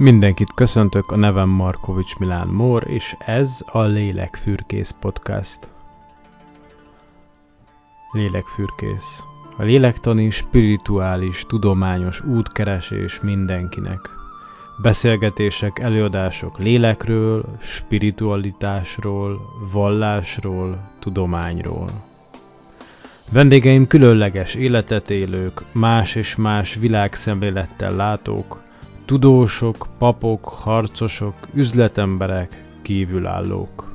Mindenkit köszöntök, a nevem Markovics Milán Mór, és ez a Lélekfürkész Podcast. Lélekfürkész. A lélektani, spirituális, tudományos útkeresés mindenkinek. Beszélgetések, előadások lélekről, spiritualitásról, vallásról, tudományról. Vendégeim különleges életet élők, más és más világszemlélettel látók, Tudósok, papok, harcosok, üzletemberek, kívülállók.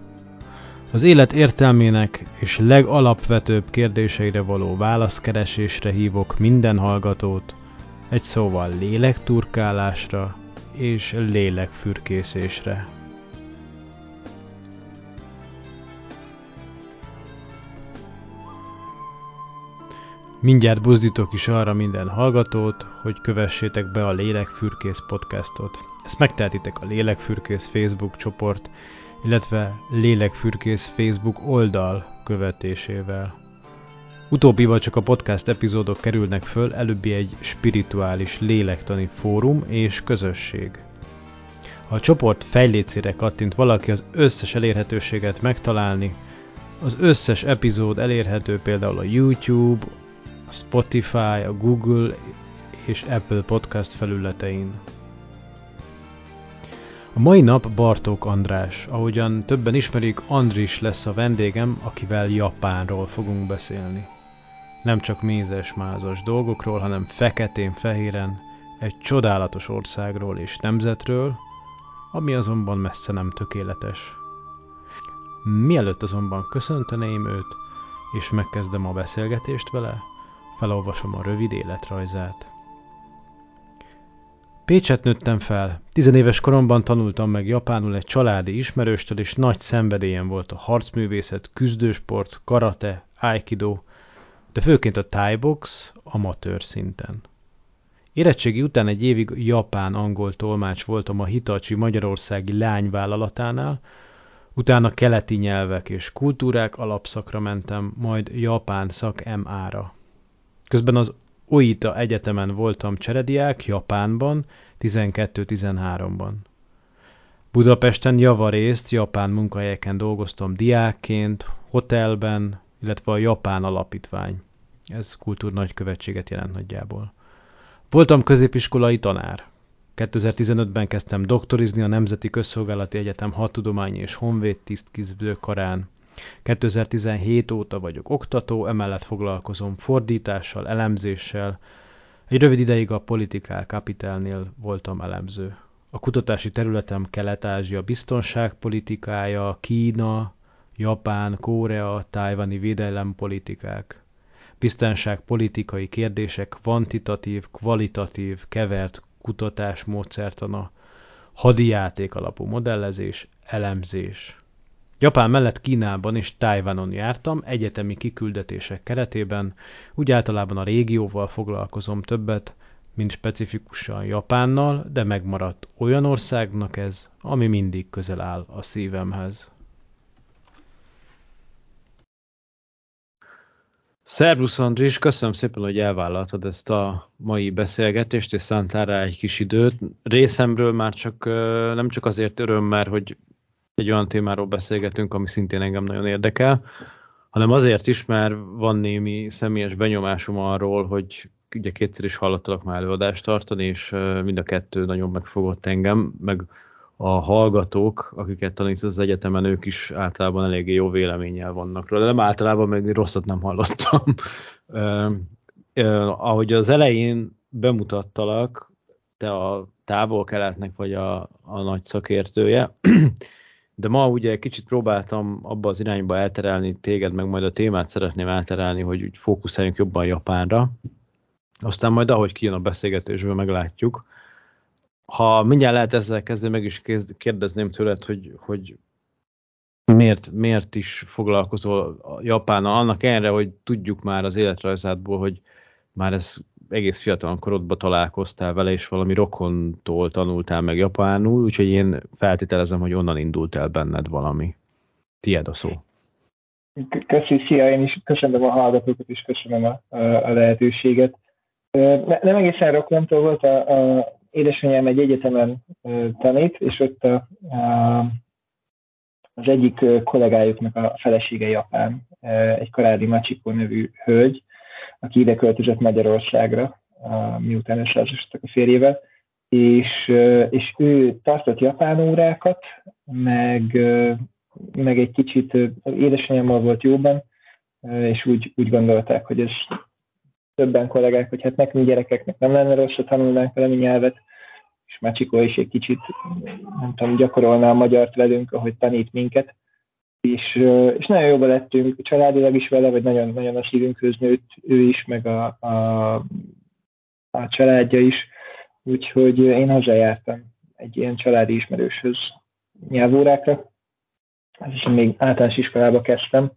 Az élet értelmének és legalapvetőbb kérdéseire való válaszkeresésre hívok minden hallgatót, egy szóval lélekturkálásra és lélekfürkészésre. Mindjárt buzdítok is arra minden hallgatót, hogy kövessétek be a Lélekfürkész podcastot. Ezt megtehetitek a Lélekfürkész Facebook csoport, illetve Lélekfürkész Facebook oldal követésével. Utóbbival csak a podcast epizódok kerülnek föl, előbbi egy spirituális lélektani fórum és közösség. Ha a csoport fejlécére kattint valaki az összes elérhetőséget megtalálni, az összes epizód elérhető például a YouTube, Spotify, a Google és Apple Podcast felületein. A mai nap Bartók András, ahogyan többen ismerik, Andris lesz a vendégem, akivel Japánról fogunk beszélni. Nem csak mézes-mázas dolgokról, hanem feketén-fehéren, egy csodálatos országról és nemzetről, ami azonban messze nem tökéletes. Mielőtt azonban köszönteném őt, és megkezdem a beszélgetést vele, felolvasom a rövid életrajzát. Pécset nőttem fel. Tizenéves koromban tanultam meg japánul egy családi ismerőstől, és nagy szenvedélyem volt a harcművészet, küzdősport, karate, aikido, de főként a thai box amatőr szinten. Érettségi után egy évig japán-angol tolmács voltam a Hitachi Magyarországi lányvállalatánál, utána keleti nyelvek és kultúrák alapszakra mentem, majd japán szak MA-ra. Közben az Oita Egyetemen voltam cserediák Japánban 12-13-ban. Budapesten javarészt japán munkahelyeken dolgoztam diákként, hotelben, illetve a Japán Alapítvány. Ez kultúr nagykövetséget jelent nagyjából. Voltam középiskolai tanár. 2015-ben kezdtem doktorizni a Nemzeti Közszolgálati Egyetem Hadtudományi és Honvéd tisztkizbő karán. 2017 óta vagyok oktató, emellett foglalkozom fordítással, elemzéssel. Egy rövid ideig a Politikál Capitalnél voltam elemző. A kutatási területem Kelet-Ázsia biztonságpolitikája, Kína, Japán, Korea, tájvani védelempolitikák. Biztonságpolitikai kérdések kvantitatív, kvalitatív, kevert kutatás módszertana, hadijáték alapú modellezés, elemzés. Japán mellett Kínában és Tájvanon jártam, egyetemi kiküldetések keretében, úgy általában a régióval foglalkozom többet, mint specifikusan Japánnal, de megmaradt olyan országnak ez, ami mindig közel áll a szívemhez. Szervusz Andris, köszönöm szépen, hogy elvállaltad ezt a mai beszélgetést, és szántál rá egy kis időt. Részemről már csak nem csak azért örömmel, hogy egy olyan témáról beszélgetünk, ami szintén engem nagyon érdekel, hanem azért is, mert van némi személyes benyomásom arról, hogy ugye kétszer is hallottalak már előadást tartani, és mind a kettő nagyon megfogott engem, meg a hallgatók, akiket tanítsz az egyetemen, ők is általában eléggé jó véleménnyel vannak róla, de nem általában még rosszat nem hallottam. ahogy az elején bemutattalak, te a távol-keletnek vagy a, a nagy szakértője, de ma ugye kicsit próbáltam abba az irányba elterelni téged, meg majd a témát szeretném elterelni, hogy úgy fókuszáljunk jobban Japánra. Aztán majd ahogy kijön a beszélgetésből, meglátjuk. Ha mindjárt lehet ezzel kezdeni, meg is kérdezném tőled, hogy, hogy miért, miért is foglalkozol Japánnal, annak ellenére, hogy tudjuk már az életrajzádból, hogy már ez egész fiatal korodban találkoztál vele, és valami rokontól tanultál meg japánul, úgyhogy én feltételezem, hogy onnan indult el benned valami. Tied a szó. Köszönöm, szia, én is köszönöm a hallgatókat, és köszönöm a, a, lehetőséget. Ne, nem egészen rokontól volt a, a, édesanyám egy egyetemen tanít, és ott a, a, az egyik kollégájuknak a felesége Japán, egy Karádi Machiko nevű hölgy, aki ide költözött Magyarországra, miután összeházasodtak a férjével, és, és ő tartott japán órákat, meg, meg egy kicsit édesanyámmal volt jóban, és úgy, úgy gondolták, hogy ez többen kollégák, hogy hát nekünk gyerekeknek nem lenne rossz, ha tanulnánk valami nyelvet, és Mácsikó is egy kicsit, nem tudom, gyakorolná a magyart velünk, ahogy tanít minket, és, és nagyon jobban lettünk családilag is vele, vagy nagyon, nagyon a szívünkhöz nőtt ő is, meg a, a, a családja is, úgyhogy én hozzájártam egy ilyen családi ismerőshöz nyelvórákra, és még általános iskolába kezdtem,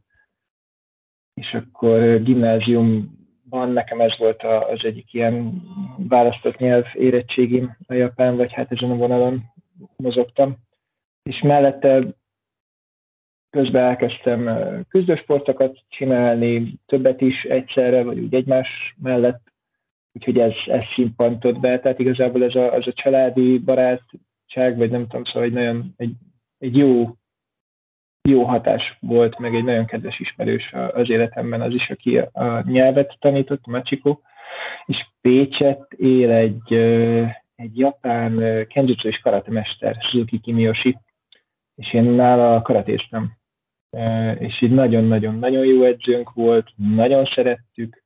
és akkor gimnáziumban nekem ez volt az egyik ilyen választott nyelv érettségim a japán, vagy hát ezen a vonalon mozogtam. És mellette közben elkezdtem küzdősportokat csinálni, többet is egyszerre, vagy úgy egymás mellett, úgyhogy ez, ez színpantott be, tehát igazából ez a, az a családi barátság, vagy nem tudom, szóval egy nagyon egy, egy jó jó hatás volt, meg egy nagyon kedves ismerős az életemben az is, aki a nyelvet tanított, Machiko, és Pécset él egy, egy japán kenjutsu és karate mester, Suzuki Kimiyoshi, és én nála karatéztem. És így nagyon-nagyon-nagyon jó edzőnk volt, nagyon szerettük,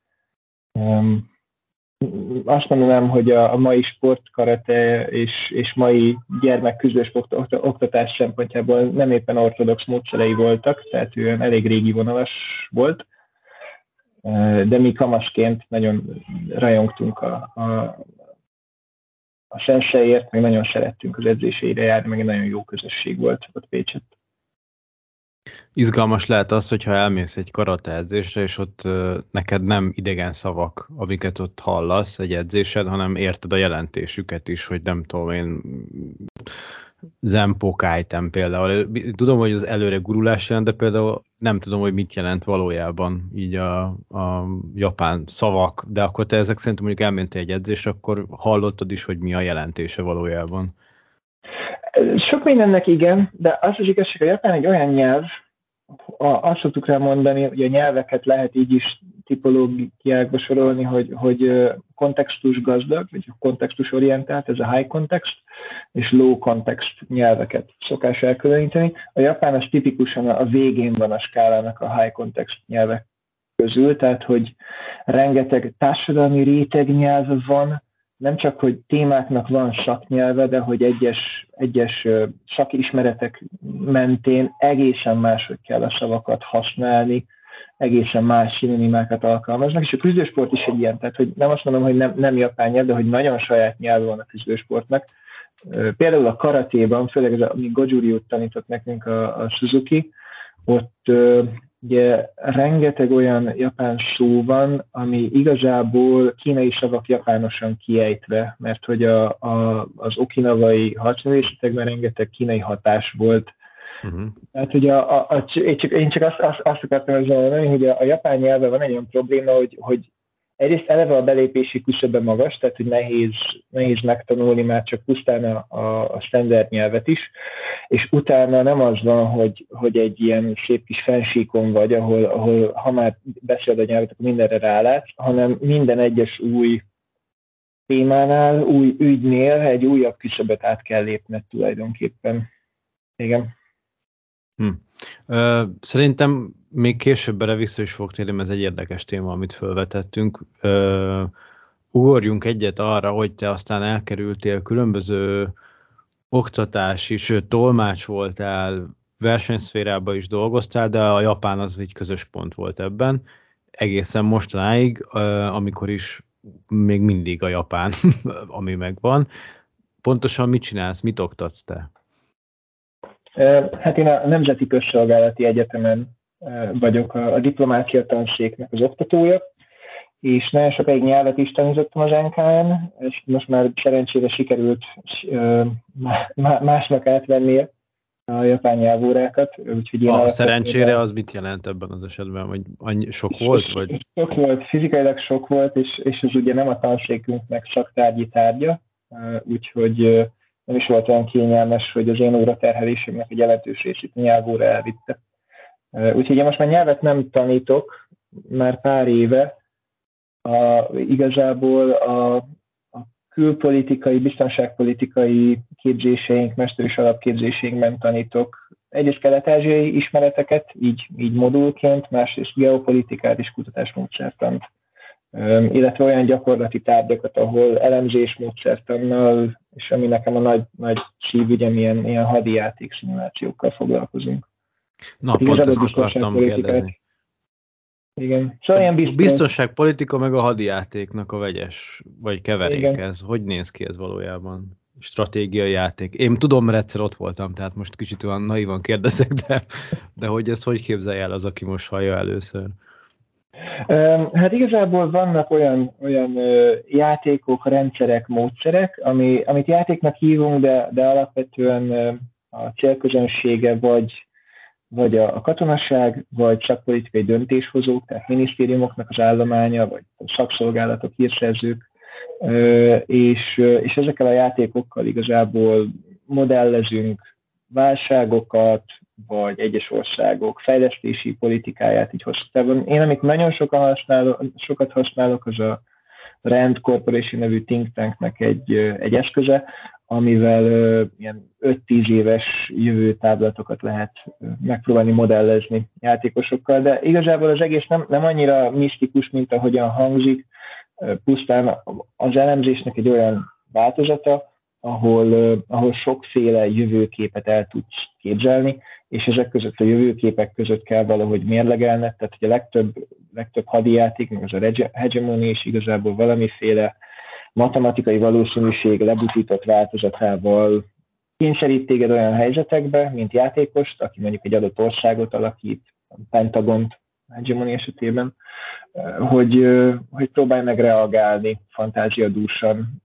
azt mondanám, hogy a, a mai sportkarate és, és mai gyermekküzdősport oktatás szempontjából nem éppen ortodox módszerei voltak, tehát ő elég régi vonalas volt, de mi kamaszként nagyon rajongtunk a, a, a senseiért, meg nagyon szerettünk az edzéseire járni, meg egy nagyon jó közösség volt ott Pécsett. Izgalmas lehet az, hogyha elmész egy karate edzésre, és ott neked nem idegen szavak, amiket ott hallasz egy edzésed, hanem érted a jelentésüket is, hogy nem tudom én Zempo Kaiten például. Tudom, hogy az előre gurulás jelent, de például nem tudom, hogy mit jelent valójában így a, a japán szavak, de akkor te ezek szerintem mondjuk elmentél egy edzésre, akkor hallottad is, hogy mi a jelentése valójában. Sok mindennek igen, de az az igazság, a japán egy olyan nyelv, azt szoktuk rá mondani, hogy a nyelveket lehet így is tipológiákba sorolni, hogy, hogy kontextus gazdag, vagy kontextus orientált, ez a high context, és low context nyelveket szokás elkülöníteni. A japán az tipikusan a végén van a skálának a high context nyelvek közül, tehát hogy rengeteg társadalmi réteg nyelv van, nem csak, hogy témáknak van szaknyelve, de hogy egyes, egyes szakismeretek mentén egészen máshogy kell a szavakat használni, egészen más szinonimákat alkalmaznak, és a küzdősport is egy ilyen, tehát hogy nem azt mondom, hogy nem, nem japán nyelv, de hogy nagyon saját nyelv van a küzdősportnak. Például a karatéban, főleg az, ami Gojuri tanított nekünk a, a Suzuki, ott Ugye rengeteg olyan japán szó van, ami igazából kínai szavak japánosan kiejtve, mert hogy a, a, az okinavai harcművészetekben rengeteg kínai hatás volt. Uh-huh. Tehát, hogy a, a, a, én csak, én csak azt, azt, azt akartam ezzel mondani, hogy a, a japán nyelve van egy olyan probléma, hogy, hogy egyrészt eleve a belépési küszöbe magas, tehát hogy nehéz, nehéz megtanulni már csak pusztán a, a, a standard nyelvet is, és utána nem az van, hogy, hogy egy ilyen szép kis fensíkon vagy, ahol, ahol ha már beszéled a nyelvet, akkor mindenre rálátsz, hanem minden egyes új témánál, új ügynél egy újabb küszöbet át kell lépned tulajdonképpen. Igen. Hm. Szerintem még később erre vissza is fog térni, ez egy érdekes téma, amit felvetettünk. Ugorjunk egyet arra, hogy te aztán elkerültél különböző oktatási, sőt tolmács voltál, versenyszférában is dolgoztál, de a Japán az egy közös pont volt ebben. Egészen mostanáig, amikor is még mindig a Japán, ami megvan. Pontosan mit csinálsz, mit oktatsz te? Hát én a Nemzeti Közszolgálati Egyetemen vagyok a, a diplomácia tanszéknek az oktatója, és nagyon sokáig nyelvet is tanítottam az NKN, és most már szerencsére sikerült másnak átvenni a japán nyelvórákat. Úgyhogy a szerencsére az mit jelent ebben az esetben, hogy annyi sok volt? Vagy? Sok volt, fizikailag sok volt, és, és ez ugye nem a tanszékünknek szaktárgyi tárgya, úgyhogy nem is volt olyan kényelmes, hogy az én óra terhelésemnek egy jelentős részét nyelvóra elvitte. Úgyhogy én most már nyelvet nem tanítok, már pár éve. A, igazából a, a külpolitikai, biztonságpolitikai képzéseink, mester és alapképzéseinkben tanítok egyrészt kelet-ázsiai ismereteket, így, így modulként, másrészt geopolitikát és kutatásmódszertant, illetve olyan gyakorlati tárgyakat, ahol elemzés módszertannal, és ami nekem a nagy, nagy szívügyem, ilyen, ilyen hadi játék szimulációkkal foglalkozunk. Na, pont ezt akartam kérdezni. Igen. Szóval ilyen biztos... Biztonságpolitika meg a hadijátéknak a vegyes, vagy keverék Igen. ez. Hogy néz ki ez valójában? stratégiai játék. Én tudom, mert egyszer ott voltam, tehát most kicsit olyan naivan kérdezek, de, de hogy ezt hogy képzelje el az, aki most hallja először? Hát igazából vannak olyan, olyan játékok, rendszerek, módszerek, ami, amit játéknak hívunk, de, de alapvetően a célközönsége vagy, vagy a katonaság, vagy szakpolitikai döntéshozók, tehát minisztériumoknak az állománya, vagy szakszolgálatok, hírszerzők, és, és ezekkel a játékokkal igazából modellezünk válságokat, vagy egyes országok fejlesztési politikáját így hosszú Én, amit nagyon sokan használok, sokat használok, az a Rand Corporation nevű think tanknek egy, egy eszköze, amivel ilyen 5-10 éves jövőtáblatokat lehet megpróbálni modellezni játékosokkal, de igazából az egész nem, nem annyira misztikus, mint ahogyan hangzik, pusztán az elemzésnek egy olyan változata, ahol, ahol sokféle jövőképet el tudsz képzelni, és ezek között a jövőképek között kell valahogy mérlegelned, tehát hogy a legtöbb, legtöbb hadijáték, meg az a hegemony is igazából valamiféle matematikai valószínűség lebutított változatával kényszerít téged olyan helyzetekbe, mint játékost, aki mondjuk egy adott országot alakít, Pentagont hegemony esetében, hogy, hogy próbálj meg reagálni fantáziadúsan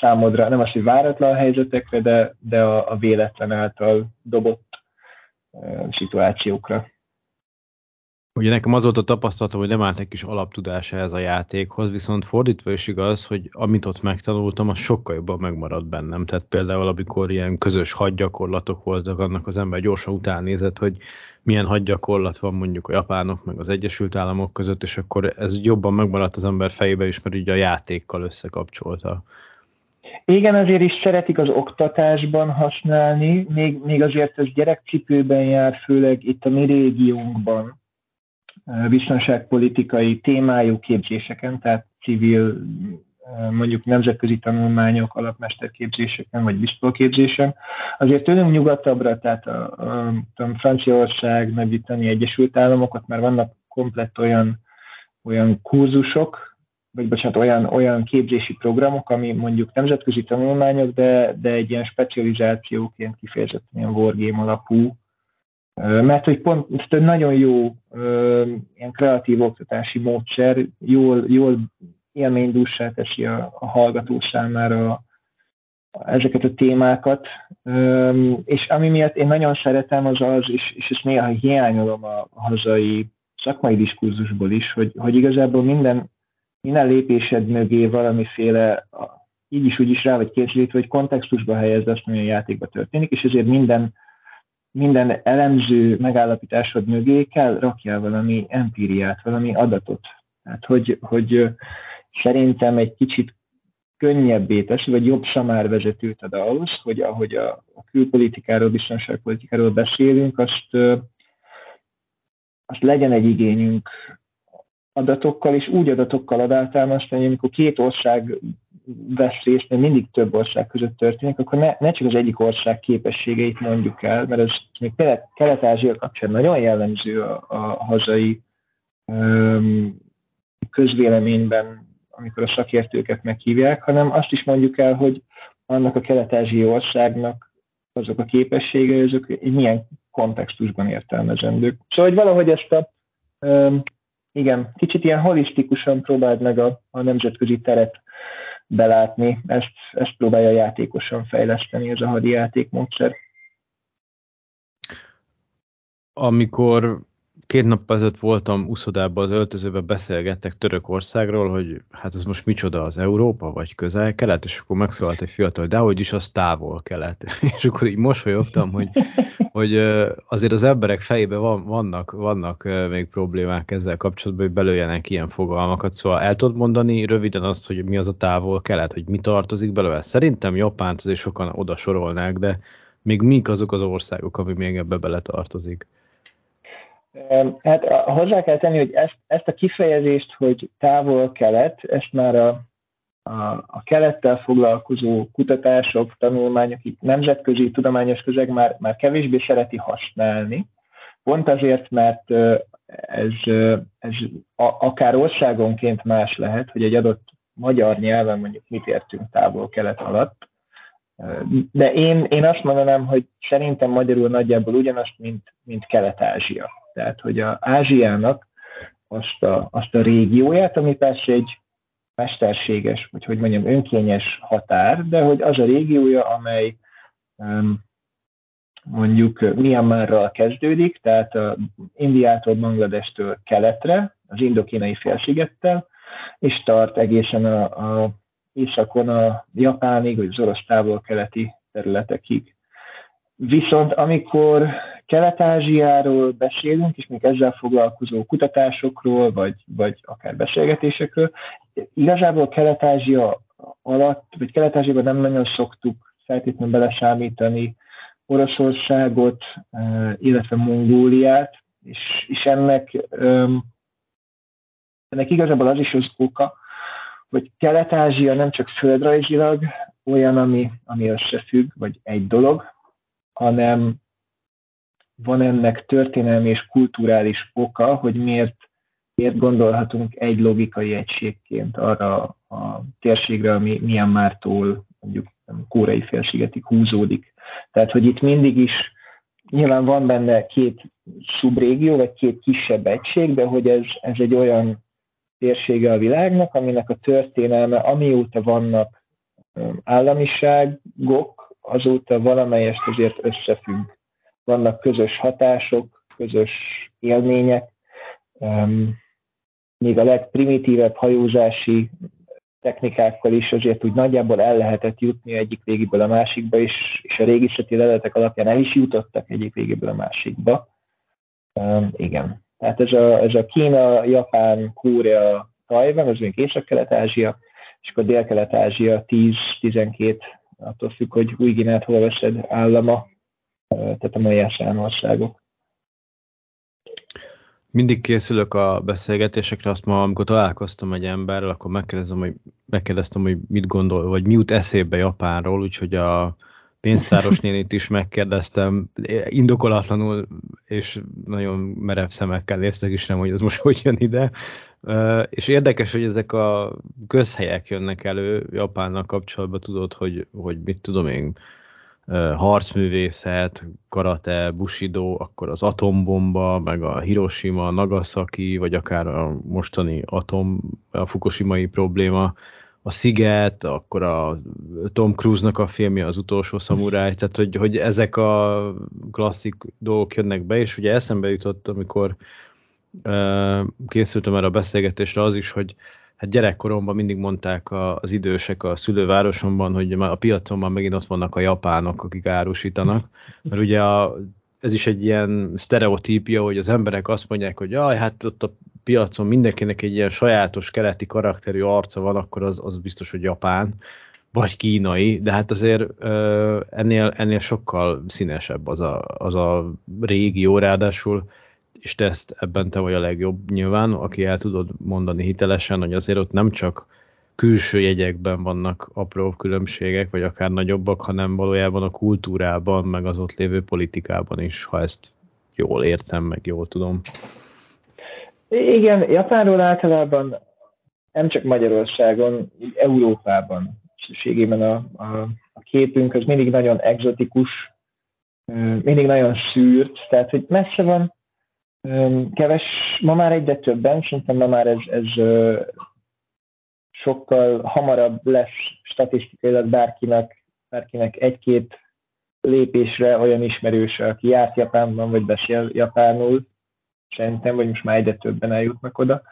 számodra, nem az, hogy váratlan helyzetekre, de, de a, a véletlen által dobott szituációkra. Ugye nekem az volt a tapasztalatom, hogy nem állt egy kis alaptudása ez a játékhoz, viszont fordítva is igaz, hogy amit ott megtanultam, az sokkal jobban megmaradt bennem. Tehát például, amikor ilyen közös hadgyakorlatok voltak, annak az ember gyorsan utánnézett, hogy milyen hadgyakorlat van mondjuk a japánok meg az Egyesült Államok között, és akkor ez jobban megmaradt az ember fejébe is, mert ugye a játékkal összekapcsolta. Igen, azért is szeretik az oktatásban használni, még, még azért ez gyerekcipőben jár, főleg itt a mi régiónkban biztonságpolitikai témájú képzéseken, tehát civil, mondjuk nemzetközi tanulmányok, alapmesterképzéseken, vagy bisztolképzésen. Azért tőlünk nyugatabbra, tehát a, a, a Franciaország, Nagy-Britannia, Egyesült Államok, ott már vannak komplett olyan, olyan kurzusok, vagy bocsánat, olyan, olyan képzési programok, ami mondjuk nemzetközi tanulmányok, de, de egy ilyen specializációként kifejezetten ilyen wargame alapú, mert hogy pont ez egy nagyon jó ilyen kreatív oktatási módszer, jól, jól élménydúsá teszi a, a hallgató számára ezeket a témákat, és ami miatt én nagyon szeretem az az, és, és ezt néha hiányolom a hazai szakmai diskurzusból is, hogy, hogy igazából minden, minden lépésed mögé valamiféle így is úgy is rá vagy készülítve, hogy kontextusba helyezd azt, ami a játékban történik, és ezért minden minden elemző megállapításod mögé kell rakjál valami empíriát, valami adatot. Tehát, hogy, hogy szerintem egy kicsit könnyebbé teszi, vagy jobb samárvezetőt ad ahhoz, hogy ahogy a, a külpolitikáról, biztonságpolitikáról beszélünk, azt, azt legyen egy igényünk adatokkal, és úgy adatokkal adátámasztani, amikor két ország vesz részt, mert mindig több ország között történik, akkor ne, ne csak az egyik ország képességeit mondjuk el, mert ez még Kelet-Ázsia kapcsán nagyon jellemző a, a hazai um, közvéleményben, amikor a szakértőket meghívják, hanem azt is mondjuk el, hogy annak a kelet-ázsiai országnak azok a képességei, azok milyen kontextusban értelmezendők. Szóval, hogy valahogy ezt a, um, igen, kicsit ilyen holisztikusan próbáld meg a, a nemzetközi teret belátni, ezt, ezt próbálja játékosan fejleszteni ez a hadi játékmódszer. Amikor két nap ezelőtt voltam uszodában az öltözőben, beszélgettek Törökországról, hogy hát ez most micsoda az Európa, vagy közel-kelet, és akkor megszólalt egy fiatal, hogy dehogy is az távol-kelet. És akkor így mosolyogtam, hogy, hogy azért az emberek fejében van, vannak, vannak még problémák ezzel kapcsolatban, hogy belőjenek ilyen fogalmakat. Szóval el tudod mondani röviden azt, hogy mi az a távol-kelet, hogy mi tartozik belőle? Szerintem Japánt azért sokan oda sorolnák, de még mik azok az országok, ami még ebbe bele tartozik? Hát hozzá kell tenni, hogy ezt, ezt a kifejezést, hogy távol-kelet, ezt már a, a, a kelettel foglalkozó kutatások, tanulmányok, itt nemzetközi tudományos közeg már, már kevésbé szereti használni, pont azért, mert ez, ez akár országonként más lehet, hogy egy adott magyar nyelven mondjuk mit értünk távol-kelet alatt, de én, én azt mondanám, hogy szerintem magyarul nagyjából ugyanazt, mint, mint Kelet-Ázsia. Tehát, hogy a Ázsiának azt a, azt a régióját, ami persze egy mesterséges, vagy hogy mondjam, önkényes határ, de hogy az a régiója, amely um, mondjuk Myanmarral kezdődik, tehát a Indiától, Bangladestől keletre, az indokínai félszigettel, és tart egészen a, a északon a Japánig, vagy az orosz távol-keleti területekig. Viszont amikor Kelet-Ázsiáról beszélünk, és még ezzel foglalkozó kutatásokról, vagy, vagy akár beszélgetésekről, igazából Kelet-Ázsia alatt, vagy Kelet-Ázsiában nem nagyon szoktuk feltétlenül beleszámítani Oroszországot, eh, illetve Mongóliát, és, és ennek, ennek igazából az is az oka, hogy Kelet-Ázsia nem csak földrajzilag olyan, ami, ami összefügg, vagy egy dolog, hanem van ennek történelmi és kulturális oka, hogy miért, miért gondolhatunk egy logikai egységként arra a térségre, ami Myanmartól mondjuk kórai félsigetig húzódik. Tehát, hogy itt mindig is nyilván van benne két szubrégió, vagy két kisebb egység, de hogy ez, ez egy olyan térsége a világnak, aminek a történelme, amióta vannak államiságok, azóta valamelyest azért összefügg vannak közös hatások, közös élmények. Még a legprimitívebb hajózási technikákkal is azért úgy nagyjából el lehetett jutni egyik végéből a másikba, és, és a régészeti leletek alapján el is jutottak egyik végéből a másikba. Um, igen. Tehát ez a, ez a Kína, Japán, Korea, Tajvan, az még Észak-Kelet-Ázsia, és akkor Dél-Kelet-Ázsia 10-12, attól függ, hogy új Guineát hol veszed állama, tehát a mai országok. Mindig készülök a beszélgetésekre, azt ma, amikor találkoztam egy emberrel, akkor megkérdezem, hogy, megkérdeztem, hogy mit gondol, vagy mi jut eszébe Japánról, úgyhogy a pénztáros nénit is megkérdeztem, indokolatlanul, és nagyon merev szemekkel néztek is nem, hogy ez most hogy jön ide. És érdekes, hogy ezek a közhelyek jönnek elő Japánnal kapcsolatban, tudod, hogy, hogy mit tudom én, harcművészet, karate, bushido, akkor az atombomba, meg a Hiroshima, Nagasaki, vagy akár a mostani atom, a fukushimai probléma, a Sziget, akkor a Tom Cruise-nak a filmje, az utolsó szamuráj, tehát hogy, hogy ezek a klasszik dolgok jönnek be, és ugye eszembe jutott, amikor uh, készültem erre a beszélgetésre az is, hogy hát gyerekkoromban mindig mondták az idősek a szülővárosomban, hogy a piacon már megint ott vannak a japánok, akik árusítanak, mert ugye a, ez is egy ilyen sztereotípia, hogy az emberek azt mondják, hogy jaj, hát ott a piacon mindenkinek egy ilyen sajátos keleti karakterű arca van, akkor az, az biztos, hogy japán, vagy kínai, de hát azért ennél, ennél sokkal színesebb az a, az a régió, ráadásul és te ezt ebben te vagy a legjobb nyilván, aki el tudod mondani hitelesen, hogy azért ott nem csak külső jegyekben vannak apró különbségek, vagy akár nagyobbak, hanem valójában a kultúrában, meg az ott lévő politikában is, ha ezt jól értem, meg jól tudom. Igen, Japánról általában nem csak Magyarországon, Európában szükségében a, a, a képünk az mindig nagyon egzotikus, mindig nagyon szűrt, tehát hogy messze van Keves, ma már egyre többen, szerintem ma már ez, ez sokkal hamarabb lesz statisztikailag bárkinek, bárkinek egy-két lépésre olyan ismerős, aki járt Japánban, vagy beszél japánul. szerintem, vagy most már egyre többen eljutnak oda.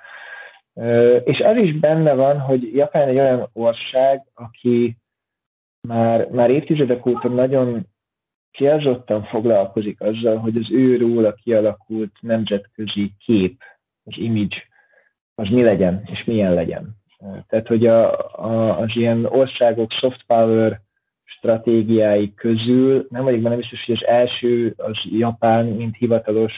És ez is benne van, hogy Japán egy olyan ország, aki már, már évtizedek óta nagyon kiazottan foglalkozik azzal, hogy az ő róla kialakult nemzetközi kép, az image, az mi legyen, és milyen legyen. Tehát, hogy a, a, az ilyen országok soft power stratégiái közül nem vagyok benne biztos, hogy az első az Japán, mint hivatalos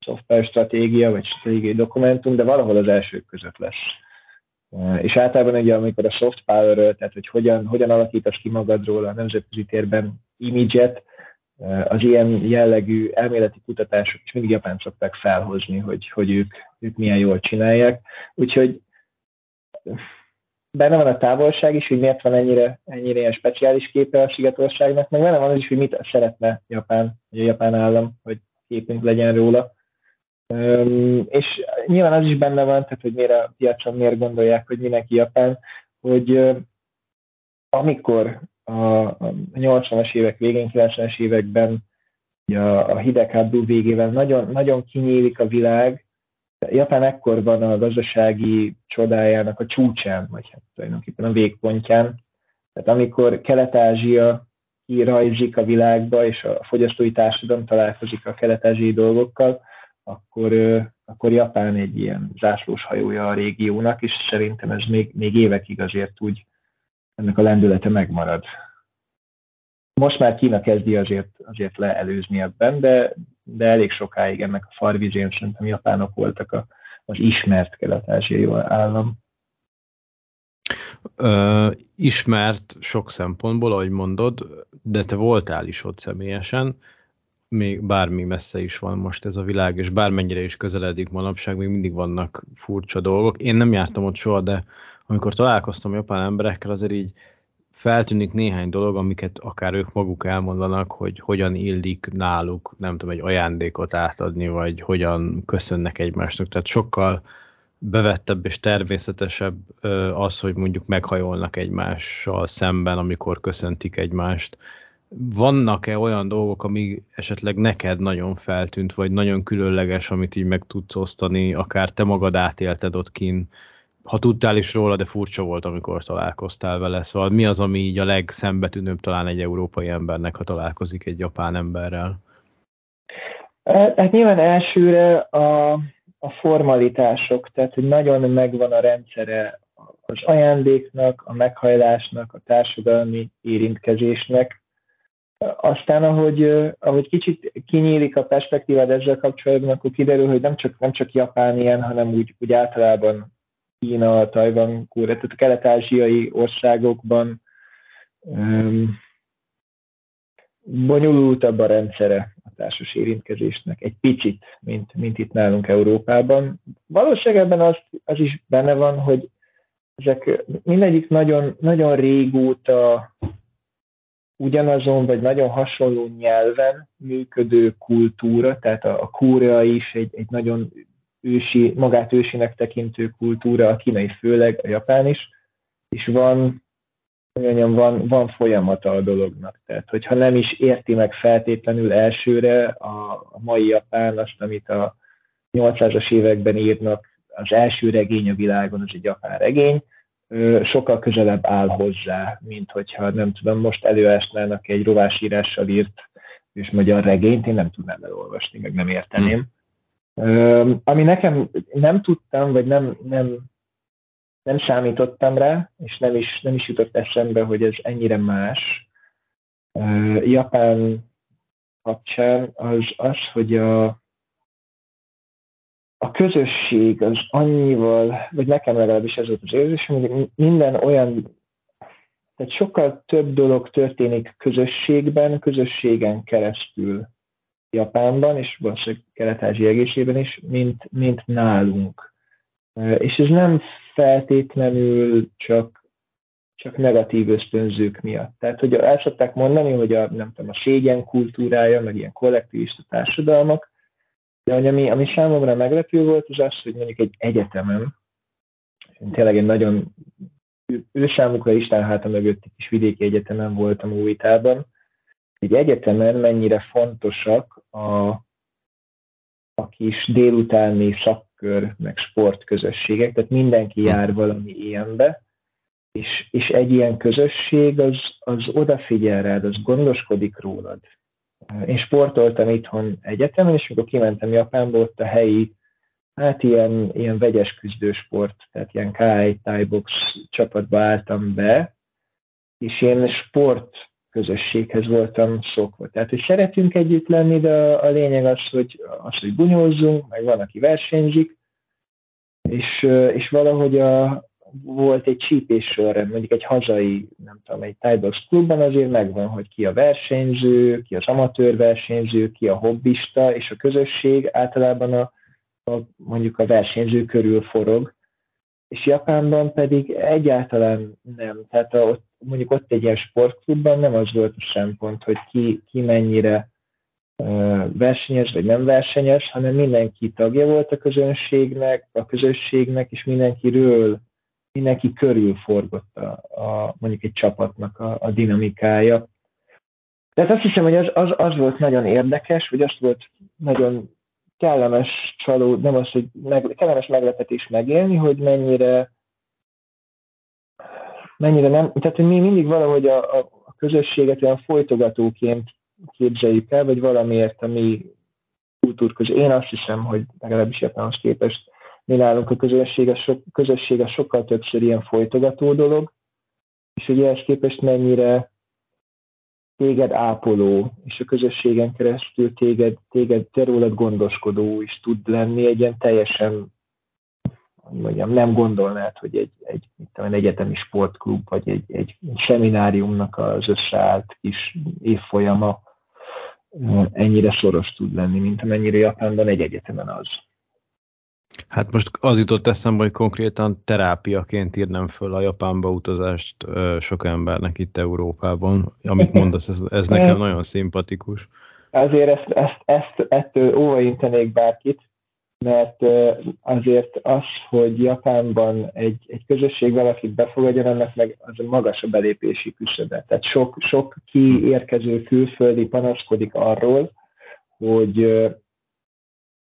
szoftver stratégia, vagy stratégiai dokumentum, de valahol az elsők között lesz. És általában ugye, amikor a soft power tehát hogy hogyan, hogyan alakítasz ki magadról a nemzetközi térben image az ilyen jellegű elméleti kutatások is mindig Japán szokták felhozni, hogy, hogy ők, ők milyen jól csinálják. Úgyhogy benne van a távolság is, hogy miért van ennyire, ennyire ilyen speciális képe a Sigetországnak, meg benne van az is, hogy mit szeretne Japán, vagy a japán állam, hogy képünk legyen róla. Um, és nyilván az is benne van, tehát hogy miért a piacon miért gondolják, hogy mindenki Japán, hogy uh, amikor a 80-as évek végén, 90-es években a, a hidegháború végével nagyon, nagyon kinyílik a világ, Japán ekkor van a gazdasági csodájának a csúcsán, vagy hát tulajdonképpen a végpontján. Tehát amikor Kelet-Ázsia kirajzik a világba, és a fogyasztói társadalom találkozik a kelet-ázsiai dolgokkal, akkor, akkor Japán egy ilyen zászlós hajója a régiónak, és szerintem ez még, még évekig azért úgy ennek a lendülete megmarad. Most már Kína kezdi azért, azért leelőzni ebben, de, de elég sokáig ennek a farvizén szerintem japánok voltak a, az ismert kelet-ázsiai állam. Ö, ismert sok szempontból, ahogy mondod, de te voltál is ott személyesen, még bármi messze is van most ez a világ, és bármennyire is közeledik manapság, még mindig vannak furcsa dolgok. Én nem jártam ott soha, de amikor találkoztam japán emberekkel, azért így feltűnik néhány dolog, amiket akár ők maguk elmondanak, hogy hogyan illik náluk, nem tudom, egy ajándékot átadni, vagy hogyan köszönnek egymásnak. Tehát sokkal bevettebb és természetesebb az, hogy mondjuk meghajolnak egymással szemben, amikor köszöntik egymást. Vannak-e olyan dolgok, ami esetleg neked nagyon feltűnt, vagy nagyon különleges, amit így meg tudsz osztani, akár te magad átélted ott kint, ha tudtál is róla, de furcsa volt, amikor találkoztál vele. Szóval mi az, ami így a legszembetűnőbb talán egy európai embernek, ha találkozik egy japán emberrel? Hát nyilván elsőre a, a formalitások, tehát hogy nagyon megvan a rendszere az ajándéknak, a meghajlásnak, a társadalmi érintkezésnek. Aztán, ahogy, ahogy kicsit kinyílik a perspektívád ezzel kapcsolatban, akkor kiderül, hogy nem csak, nem csak Japán ilyen, hanem úgy, úgy általában Kína, Tajvan, Korea, tehát a kelet-ázsiai országokban um, bonyolultabb a rendszere a társas érintkezésnek, egy picit, mint, mint itt nálunk Európában. Valószínűleg az, az is benne van, hogy ezek mindegyik nagyon, nagyon régóta ugyanazon, vagy nagyon hasonló nyelven működő kultúra, tehát a, a kórea is egy, egy nagyon ősi, magát ősinek tekintő kultúra, a kínai főleg, a japán is, és van, mondjam, van, van folyamata a dolognak. Tehát, hogyha nem is érti meg feltétlenül elsőre a, a mai japán azt, amit a 800-as években írnak, az első regény a világon, az egy japán regény, sokkal közelebb áll hozzá, mint hogyha nem tudom, most előásnának egy rovásírással írt és magyar regényt, én nem tudnám elolvasni, meg nem érteném. Ami nekem nem tudtam, vagy nem, nem, nem számítottam rá, és nem is, nem is jutott eszembe, hogy ez ennyire más. Japán kapcsán az az, hogy a, a közösség az annyival, vagy nekem legalábbis ez volt az érzésem, hogy minden olyan, tehát sokkal több dolog történik közösségben, közösségen keresztül. Japánban, és valószínűleg kelet-ázsia egészében is, mint, mint nálunk. És ez nem feltétlenül csak, csak negatív ösztönzők miatt. Tehát, hogy el szokták mondani, hogy a, nem tudom, a szégyen kultúrája, meg ilyen kollektivista társadalmak, de hogy ami, ami számomra meglepő volt, az az, hogy mondjuk egy egyetemen, én tényleg egy nagyon ő számukra Isten háta mögött egy kis vidéki egyetemen voltam Újtában, egy egyetemen mennyire fontosak a, a kis délutáni szakkör, meg sportközösségek, tehát mindenki hm. jár valami ilyenbe, és, és egy ilyen közösség az, az odafigyel rád, az gondoskodik rólad. Én sportoltam itthon egyetemen, és amikor kimentem Japánba, ott a helyi, hát ilyen, ilyen vegyes küzdősport, tehát ilyen Kai, Thai box csapatba álltam be, és én sport közösséghez voltam szokva. Tehát, hogy szeretünk együtt lenni, de a lényeg az, hogy, az, hogy bunyózzunk, meg van, aki versenyzik, és, és valahogy a, volt egy csípés sorrend, mondjuk egy hazai, nem tudom, egy Tibox klubban azért megvan, hogy ki a versenyző, ki az amatőr versenyző, ki a hobbista, és a közösség általában a, a mondjuk a versenyző körül forog, és Japánban pedig egyáltalán nem. Tehát ott, mondjuk ott egy ilyen sportklubban nem az volt a szempont, hogy ki, ki mennyire versenyes vagy nem versenyes, hanem mindenki tagja volt a közönségnek, a közösségnek, és mindenkiről mindenki körül forgott a, a, mondjuk egy csapatnak a, a dinamikája. Tehát azt hiszem, hogy az, az, az volt nagyon érdekes, vagy azt volt nagyon kellemes csaló, nem az, hogy meg, kellemes meglepetés megélni, hogy mennyire mennyire nem, tehát mi mindig valahogy a, a, a közösséget olyan folytogatóként képzeljük el, vagy valamiért a mi kultúrköz. Én azt hiszem, hogy legalábbis Japánhoz képest mi nálunk a közösség a, so, közösség a sokkal többször ilyen folytogató dolog, és hogy ehhez képest mennyire téged ápoló, és a közösségen keresztül téged, téged te rólad gondoskodó is tud lenni, egy ilyen teljesen hogy mondjam, nem gondolnád, hogy egy, egy, mit tudom, egy egyetemi sportklub, vagy egy, egy semináriumnak az összeállt kis évfolyama ennyire szoros tud lenni, mint amennyire Japánban egy egyetemen az. Hát most az jutott eszembe, hogy konkrétan terápiaként írnám föl a Japánba utazást sok embernek itt Európában. Amit mondasz, ez, ez nekem nagyon szimpatikus. Azért ezt, ezt, ezt ettől óvaintenék bárkit, mert azért az, hogy Japánban egy, egy közösség valakit befogadjon, annak meg az a magas a belépési küszöbe. Tehát sok, sok kiérkező külföldi panaszkodik arról, hogy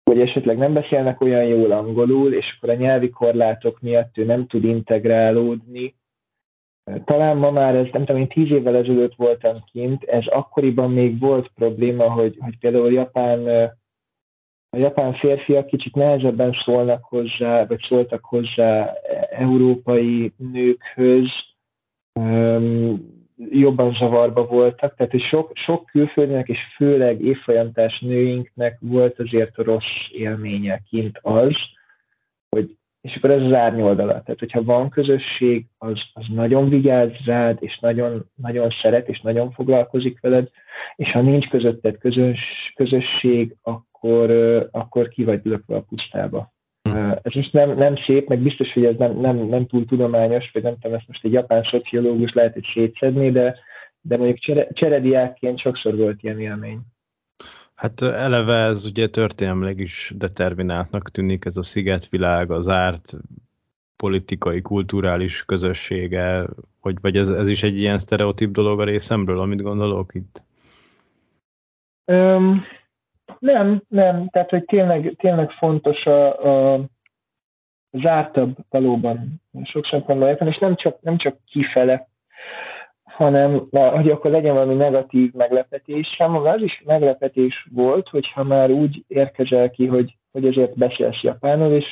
hogy esetleg nem beszélnek olyan jól angolul, és akkor a nyelvi korlátok miatt ő nem tud integrálódni. Talán ma már ez, nem tudom, én tíz évvel ezelőtt voltam kint, ez akkoriban még volt probléma, hogy, hogy például Japán, a japán férfiak kicsit nehezebben szólnak hozzá, vagy szóltak hozzá európai nőkhöz, jobban zavarba voltak, tehát hogy sok, sok külföldinek és főleg évfolyamtás nőinknek volt azért a rossz élménye kint az, hogy és akkor ez az árnyoldala. Tehát, hogyha van közösség, az, az nagyon vigyáz rád, és nagyon, nagyon szeret, és nagyon foglalkozik veled, és ha nincs közötted közös, közösség, akkor, akkor ki vagy lökve a pusztába. Ez most nem, nem szép, meg biztos, hogy ez nem, nem, nem túl tudományos, vagy nem tudom, ezt most egy japán szociológus lehet, hogy szétszedni, de, de mondjuk csere, cserediákként sokszor volt ilyen élmény. Hát eleve ez ugye történelmileg is determináltnak tűnik ez a szigetvilág, az árt politikai, kulturális közössége, vagy, vagy ez, ez is egy ilyen sztereotíp dolog a részemről, amit gondolok itt? Um, nem, nem, tehát hogy tényleg, tényleg fontos a, a zártabb valóban. Sok szempontból és nem csak, nem csak kifele, hanem hogy akkor legyen valami negatív meglepetés. Számomra az is meglepetés volt, hogyha már úgy érkezel ki, hogy, hogy ezért beszélsz japánul, és,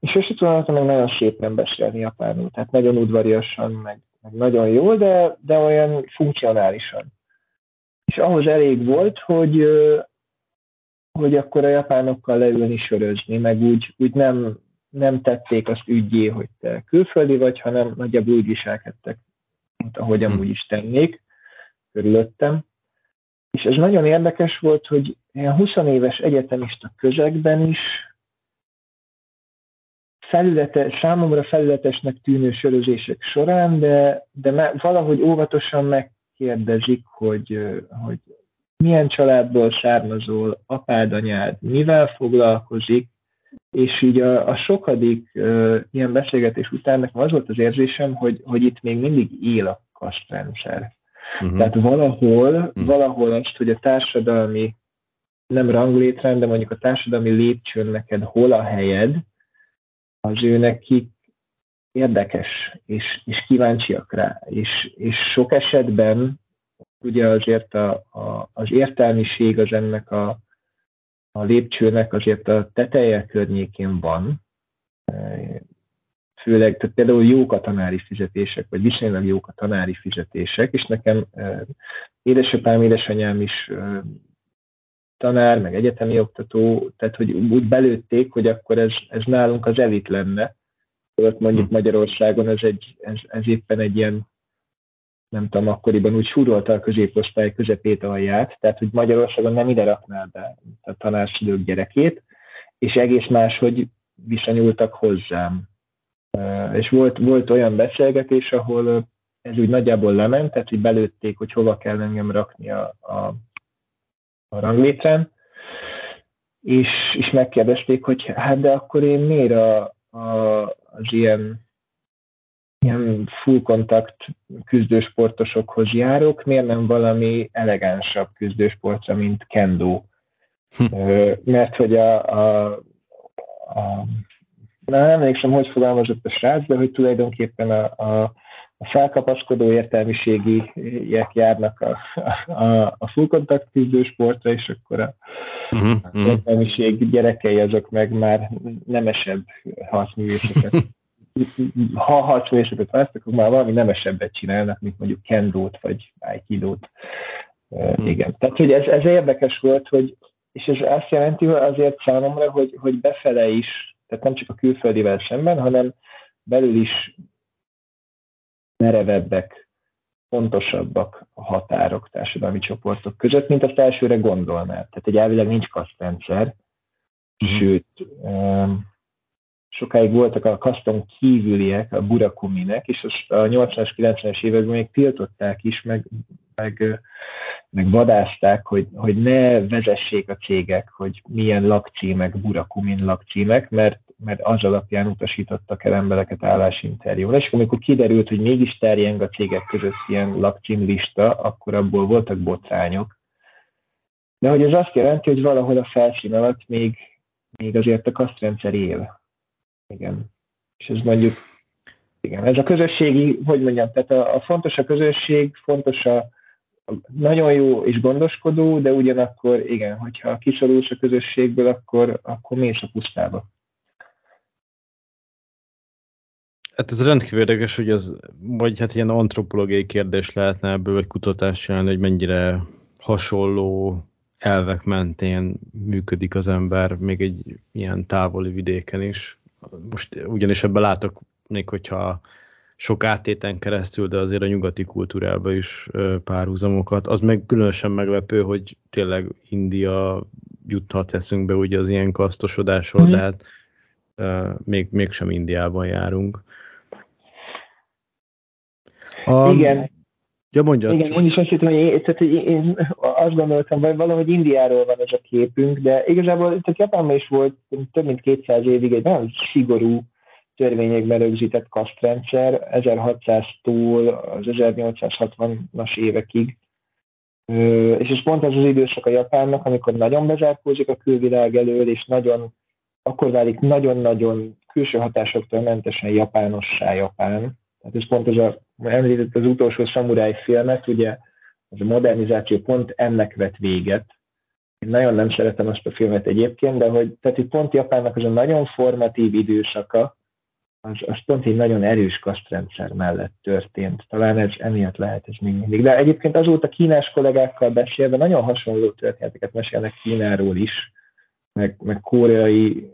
és össze tudom meg nagyon szépen beszélni japánul, tehát nagyon udvariasan, meg, meg nagyon jól, de, de olyan funkcionálisan. És ahhoz elég volt, hogy, hogy akkor a japánokkal leülni sörözni, meg úgy, úgy nem, nem tették azt ügyé, hogy te külföldi vagy, hanem nagyjából úgy viselkedtek, mint ahogy hm. amúgy is tennék körülöttem. És ez nagyon érdekes volt, hogy ilyen 20 éves egyetemista közegben is felülete, számomra felületesnek tűnő sörözések során, de, de valahogy óvatosan megkérdezik, hogy, hogy milyen családból származol, apád, anyád mivel foglalkozik, és így a, a sokadik uh, ilyen beszélgetés után nekem az volt az érzésem, hogy, hogy itt még mindig él a kasztrendszer. Uh-huh. Tehát valahol, uh-huh. valahol azt, hogy a társadalmi nem ranglétrend, de mondjuk a társadalmi lépcsőn neked hol a helyed, az ő nekik érdekes, és, és kíváncsiak rá. És, és sok esetben ugye azért a, a, az értelmiség az ennek a, a lépcsőnek azért a teteje környékén van, főleg, tehát például jók a tanári fizetések, vagy viszonylag jók a tanári fizetések, és nekem édesapám, édesanyám is tanár, meg egyetemi oktató, tehát hogy úgy belőtték, hogy akkor ez, ez nálunk az elit lenne. Ott mondjuk hm. Magyarországon ez, egy, ez, ez éppen egy ilyen, nem tudom, akkoriban úgy súrolta a középosztály közepét alját, tehát hogy Magyarországon nem ide raknál be a tanárszülők gyerekét, és egész máshogy viszonyultak hozzám. És volt, volt olyan beszélgetés, ahol ez úgy nagyjából lement, tehát hogy belőtték, hogy hova kell engem rakni a, a a ranglétrán, és, és megkérdezték, hogy hát de akkor én miért a, a, az ilyen, ilyen full kontakt küzdősportosokhoz járok, miért nem valami elegánsabb küzdősportra, mint kendo. Hm. Mert hogy a, a, a na, nem emlékszem, hogy fogalmazott a srác, de hogy tulajdonképpen a, a a felkapaszkodó értelmiségiek járnak a, a, a full contact küzdősportra, és akkor a uh-huh, uh-huh. értelmiség gyerekei azok meg már nemesebb harcművészeket. ha harcművészetet választok, akkor már valami nemesebbet csinálnak, mint mondjuk kendót vagy aikidót. Uh, igen. Tehát, hogy ez, ez érdekes volt, hogy és ez azt jelenti hogy azért számomra, hogy, hogy befele is, tehát nem csak a külföldivel szemben, hanem belül is merevebbek, fontosabbak a határok társadalmi csoportok között, mint azt elsőre gondolnál. Tehát egy elvileg nincs kasztrendszer, mm. sőt, sokáig voltak a kaszton kívüliek, a burakuminek, és a 80-as, 90-es években még tiltották is, meg, meg, meg vadázták, hogy, hogy ne vezessék a cégek, hogy milyen lakcímek, burakumin lakcímek, mert mert az alapján utasítottak el embereket állásinterjúra. És amikor kiderült, hogy mégis terjeng a cégek között ilyen lakcímlista, akkor abból voltak botrányok. De hogy ez azt jelenti, hogy valahol a felszín alatt még, még azért a kasztrendszer él. Igen. És ez mondjuk, igen, ez a közösségi, hogy mondjam, tehát a, a fontos a közösség, fontos a, a nagyon jó és gondoskodó, de ugyanakkor igen, hogyha kiszorulsz a közösségből, akkor, akkor mész a pusztába. Hát ez rendkívül érdekes, hogy ez vagy hát ilyen antropológiai kérdés lehetne ebből, vagy kutatás csinálni, hogy mennyire hasonló elvek mentén működik az ember még egy ilyen távoli vidéken is. Most ugyanis ebben látok, még hogyha sok áttéten keresztül, de azért a nyugati kultúrában is párhuzamokat. Az meg különösen meglepő, hogy tényleg India juthat eszünkbe ugye az ilyen kasztosodásról, mm. de hát még, mégsem Indiában járunk. Um, igen. Ja, mondja. Igen, én is azt hittem, hogy, én, tehát, én azt gondoltam, hogy valahogy Indiáról van ez a képünk, de igazából tehát Japánban is volt több mint 200 évig egy nagyon szigorú törvényekben rögzített kasztrendszer, 1600-tól az 1860-as évekig. És ez pont az az időszak a Japánnak, amikor nagyon bezárkózik a külvilág elől, és nagyon, akkor válik nagyon-nagyon külső hatásoktól mentesen japánossá Japán. Tehát ez pont az a említett az utolsó szamuráj filmet, ugye az a modernizáció pont ennek vett véget. Én nagyon nem szeretem azt a filmet egyébként, de hogy, tehát, hogy pont Japánnak az a nagyon formatív időszaka, az, az pont egy nagyon erős kasztrendszer mellett történt. Talán ez emiatt lehet ez még mindig. De egyébként azóta kínás kollégákkal beszélve nagyon hasonló történeteket mesélnek Kínáról is, meg, meg koreai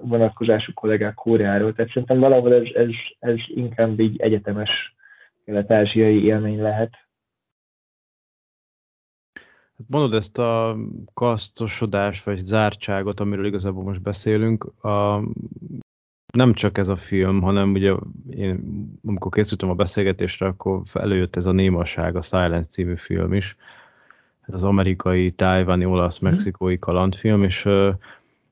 vonatkozású kollégák Kóreáról. Tehát szerintem valahol ez, ez, ez inkább így egyetemes kelet-ázsiai élmény lehet. Hát mondod ezt a kasztosodást, vagy zártságot, amiről igazából most beszélünk, a, nem csak ez a film, hanem ugye én, amikor készültem a beszélgetésre, akkor előjött ez a Némaság, a Silence című film is. Ez az amerikai, tájváni, olasz, mexikói kalandfilm, és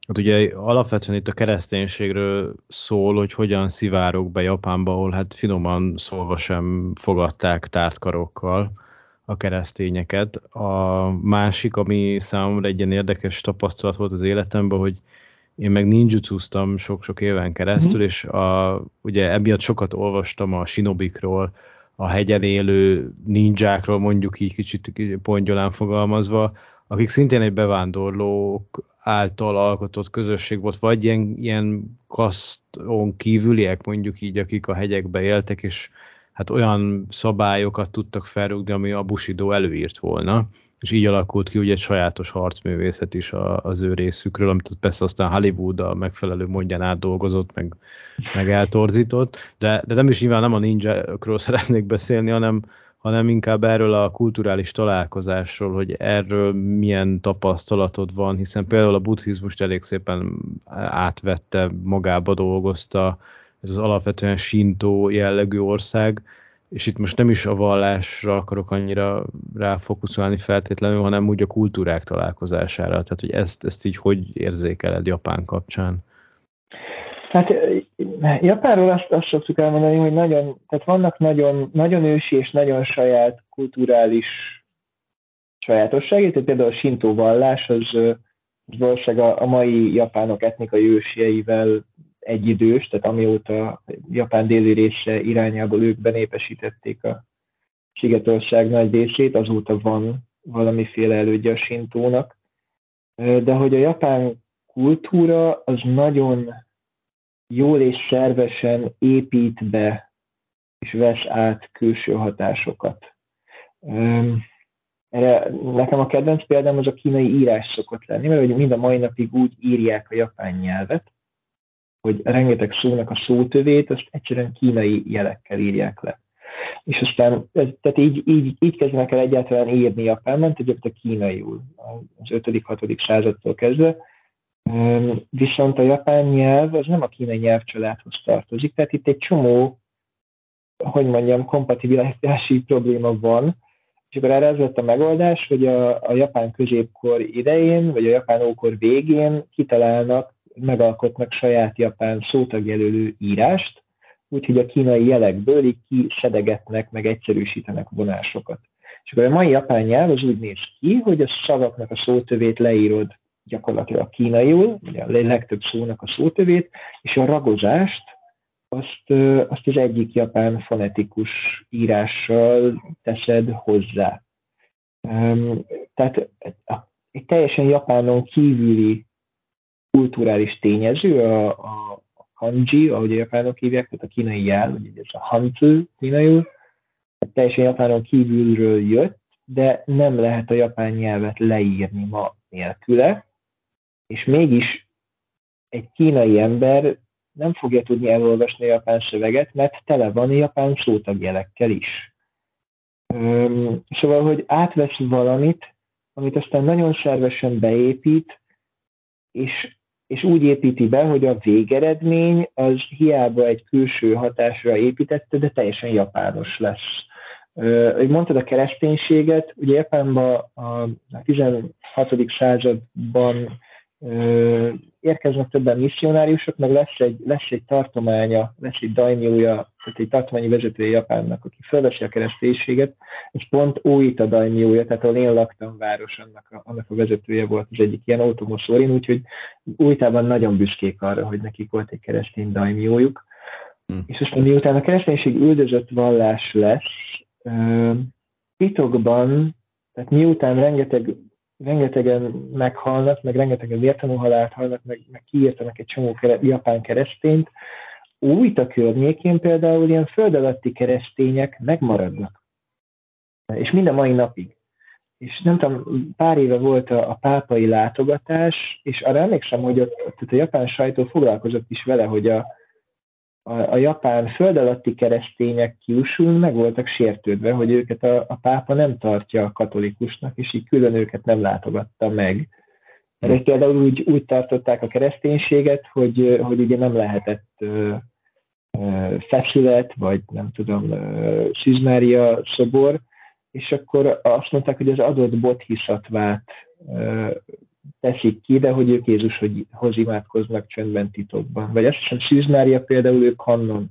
Hát ugye alapvetően itt a kereszténységről szól, hogy hogyan szivárok be Japánba, ahol hát finoman szólva sem fogadták tártkarokkal a keresztényeket. A másik, ami számomra egy ilyen érdekes tapasztalat volt az életemben, hogy én meg ninjutsustam sok-sok éven keresztül, mm. és a, ugye emiatt sokat olvastam a sinobikról, a hegyen élő ninjákról, mondjuk így kicsit pongyolán fogalmazva, akik szintén egy bevándorlók által alkotott közösség volt, vagy ilyen, ilyen kaszton kívüliek, mondjuk így, akik a hegyekbe éltek, és hát olyan szabályokat tudtak felrúgni, ami a Bushido előírt volna, és így alakult ki ugye egy sajátos harcművészet is az ő részükről, amit persze aztán Hollywood a megfelelő módján átdolgozott, meg, meg eltorzított, de, de nem is nyilván nem a ninjakról szeretnék beszélni, hanem, hanem inkább erről a kulturális találkozásról, hogy erről milyen tapasztalatod van, hiszen például a buddhizmust elég szépen átvette, magába dolgozta, ez az alapvetően sintó jellegű ország, és itt most nem is a vallásra akarok annyira ráfokuszálni feltétlenül, hanem úgy a kultúrák találkozására. Tehát, hogy ezt, ezt így hogy érzékeled Japán kapcsán? Hát Japánról azt, azt szoktuk elmondani, hogy nagyon, tehát vannak nagyon, nagyon ősi és nagyon saját kulturális sajátosságai, tehát például a Sintó vallás az, az valószínűleg a, a mai japánok etnikai ősieivel egyidős, tehát amióta Japán déli része irányából ők benépesítették a Sigetország nagy részét, azóta van valamiféle elődje a Sintónak. De hogy a japán kultúra az nagyon jól és szervesen épít be és vesz át külső hatásokat. Erre nekem a kedvenc példám az a kínai írás szokott lenni, mert mind a mai napig úgy írják a japán nyelvet, hogy rengeteg szónak a szótövét, azt egyszerűen kínai jelekkel írják le. És aztán, tehát így, így, így kezdenek el egyáltalán írni Japánban, tehát a kínaiul, az 5.-6. századtól kezdve, Viszont a japán nyelv az nem a kínai nyelvcsaládhoz tartozik, tehát itt egy csomó, hogy mondjam, kompatibilitási probléma van, és akkor erre ez lett a megoldás, hogy a, a japán középkor idején, vagy a japán ókor végén kitalálnak, megalkotnak saját japán szótagjelölő írást, úgyhogy a kínai jelekből így kiszedegetnek, meg egyszerűsítenek vonásokat. És akkor a mai japán nyelv az úgy néz ki, hogy a szavaknak a szótövét leírod gyakorlatilag kínaiul, ugye a legtöbb szónak a szótövét, és a ragozást azt, azt az egyik japán fonetikus írással teszed hozzá. Tehát egy teljesen japánon kívüli kulturális tényező, a, a kanji, ahogy a japánok hívják, tehát a kínai jel, ugye ez a hanzu kínaiul, teljesen japánon kívülről jött, de nem lehet a japán nyelvet leírni ma nélküle, és mégis egy kínai ember nem fogja tudni elolvasni a japán szöveget, mert tele van a japán szótagjelekkel is. Szóval, hogy átvesz valamit, amit aztán nagyon szervesen beépít, és, és úgy építi be, hogy a végeredmény az hiába egy külső hatásra építette, de teljesen japános lesz. Hogy mondtad a kereszténységet, ugye Japánban a 16. században érkeznek többen misszionáriusok, meg lesz egy, lesz egy tartománya, lesz egy daimjója, tehát egy tartományi vezetője Japánnak, aki felveszi a kereszténységet, és pont Óita daimjója, tehát ahol én laktam város, annak a, annak a vezetője volt az egyik ilyen automoszórin, úgyhogy Újtában nagyon büszkék arra, hogy nekik volt egy keresztény daimjójuk. Hmm. És aztán miután a kereszténység üldözött vallás lesz, titokban, tehát miután rengeteg rengetegen meghalnak, meg rengetegen vértanú halált halnak, meg, meg kiírtanak egy csomó kere, japán keresztényt, úgy a környékén például ilyen föld alatti keresztények megmaradnak. És minden mai napig. És nem tudom, pár éve volt a, a pápai látogatás, és arra emlékszem, hogy ott, ott a japán sajtó foglalkozott is vele, hogy a, a, a japán föld alatti keresztények kiusul meg voltak sértődve, hogy őket a, a pápa nem tartja katolikusnak, és így külön őket nem látogatta meg. Mert például úgy, úgy tartották a kereszténységet, hogy, hogy ugye nem lehetett ö, ö, feszület, vagy nem tudom, Szűzmária szobor, és akkor azt mondták, hogy az adott bodhisattvát teszik ki, de hogy ők Jézushoz imádkoznak csöndben titokban. Vagy azt hiszem Szűz Mária például ő kannon,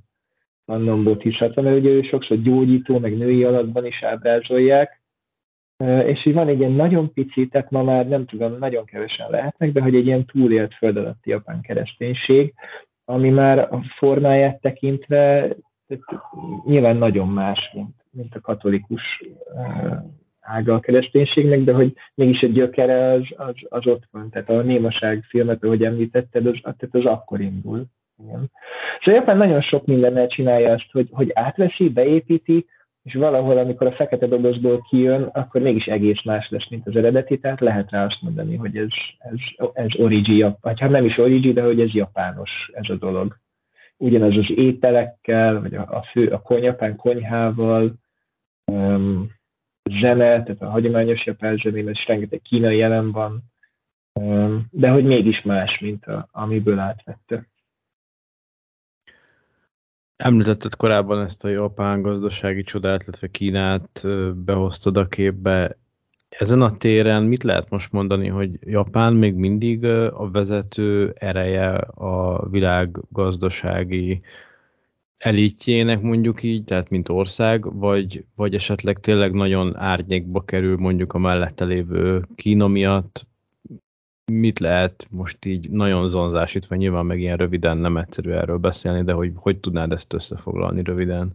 kannon bodhisattva, mert ugye ő sokszor gyógyító, meg női alakban is ábrázolják, és így van egy ilyen nagyon pici, tehát ma már nem tudom, nagyon kevesen lehetnek, de hogy egy ilyen túlélt föld alatti japán kereszténység, ami már a formáját tekintve nyilván nagyon más, mint, mint a katolikus ága a kereszténységnek, de hogy mégis a gyökere az, az, az ott van. Tehát a némaság filmet, ahogy említetted, az, tehát az akkor indul. Igen. Szóval Japán nagyon sok mindennel csinálja azt, hogy, hogy átveszi, beépíti, és valahol, amikor a fekete dobozból kijön, akkor mégis egész más lesz, mint az eredeti, tehát lehet rá azt mondani, hogy ez, ez, ez origi, vagy hát nem is origi, de hogy ez japános ez a dolog. Ugyanaz az ételekkel, vagy a, a fő, a konyapán konyhával, um, zene, tehát a hagyományos japán zenében is rengeteg kínai jelen van, de hogy mégis más, mint a, amiből átvette. Említetted korábban ezt a japán gazdasági csodát, illetve Kínát behoztad a képbe. Ezen a téren mit lehet most mondani, hogy Japán még mindig a vezető ereje a világ gazdasági elitjének mondjuk így, tehát mint ország, vagy, vagy esetleg tényleg nagyon árnyékba kerül mondjuk a mellette lévő Kína miatt, mit lehet most így nagyon zonzásítva, nyilván meg ilyen röviden nem egyszerű erről beszélni, de hogy hogy tudnád ezt összefoglalni röviden?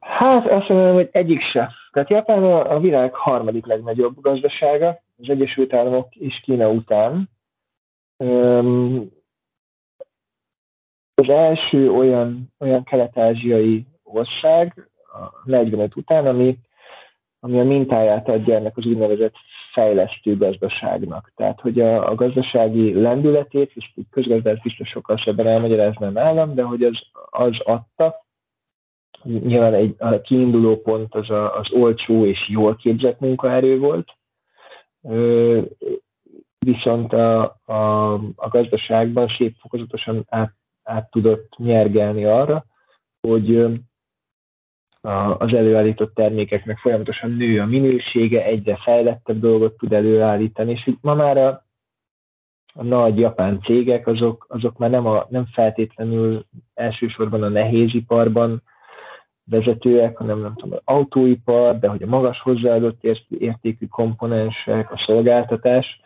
Hát azt mondom, hogy egyik se. Tehát Japán a világ harmadik legnagyobb gazdasága, az Egyesült Államok és Kína után. Az első olyan, olyan kelet-ázsiai ország, a 45 után, ami, ami a mintáját adja ennek az úgynevezett fejlesztő gazdaságnak. Tehát, hogy a, a gazdasági lendületét, és közgazdász biztos sokkal sebben elmagyaráznám állam, de hogy az, az adta, nyilván egy a kiinduló pont az a, az olcsó és jól képzett munkaerő volt, ö, viszont a, a, a gazdaságban szép fokozatosan át, át tudott nyergelni arra, hogy az előállított termékeknek folyamatosan nő a minősége, egyre fejlettebb dolgot tud előállítani, és ma már a, a nagy japán cégek, azok, azok már nem, a, nem feltétlenül elsősorban a nehéziparban vezetőek, hanem nem tudom, az autóipar, de hogy a magas hozzáadott értékű komponensek, a szolgáltatás.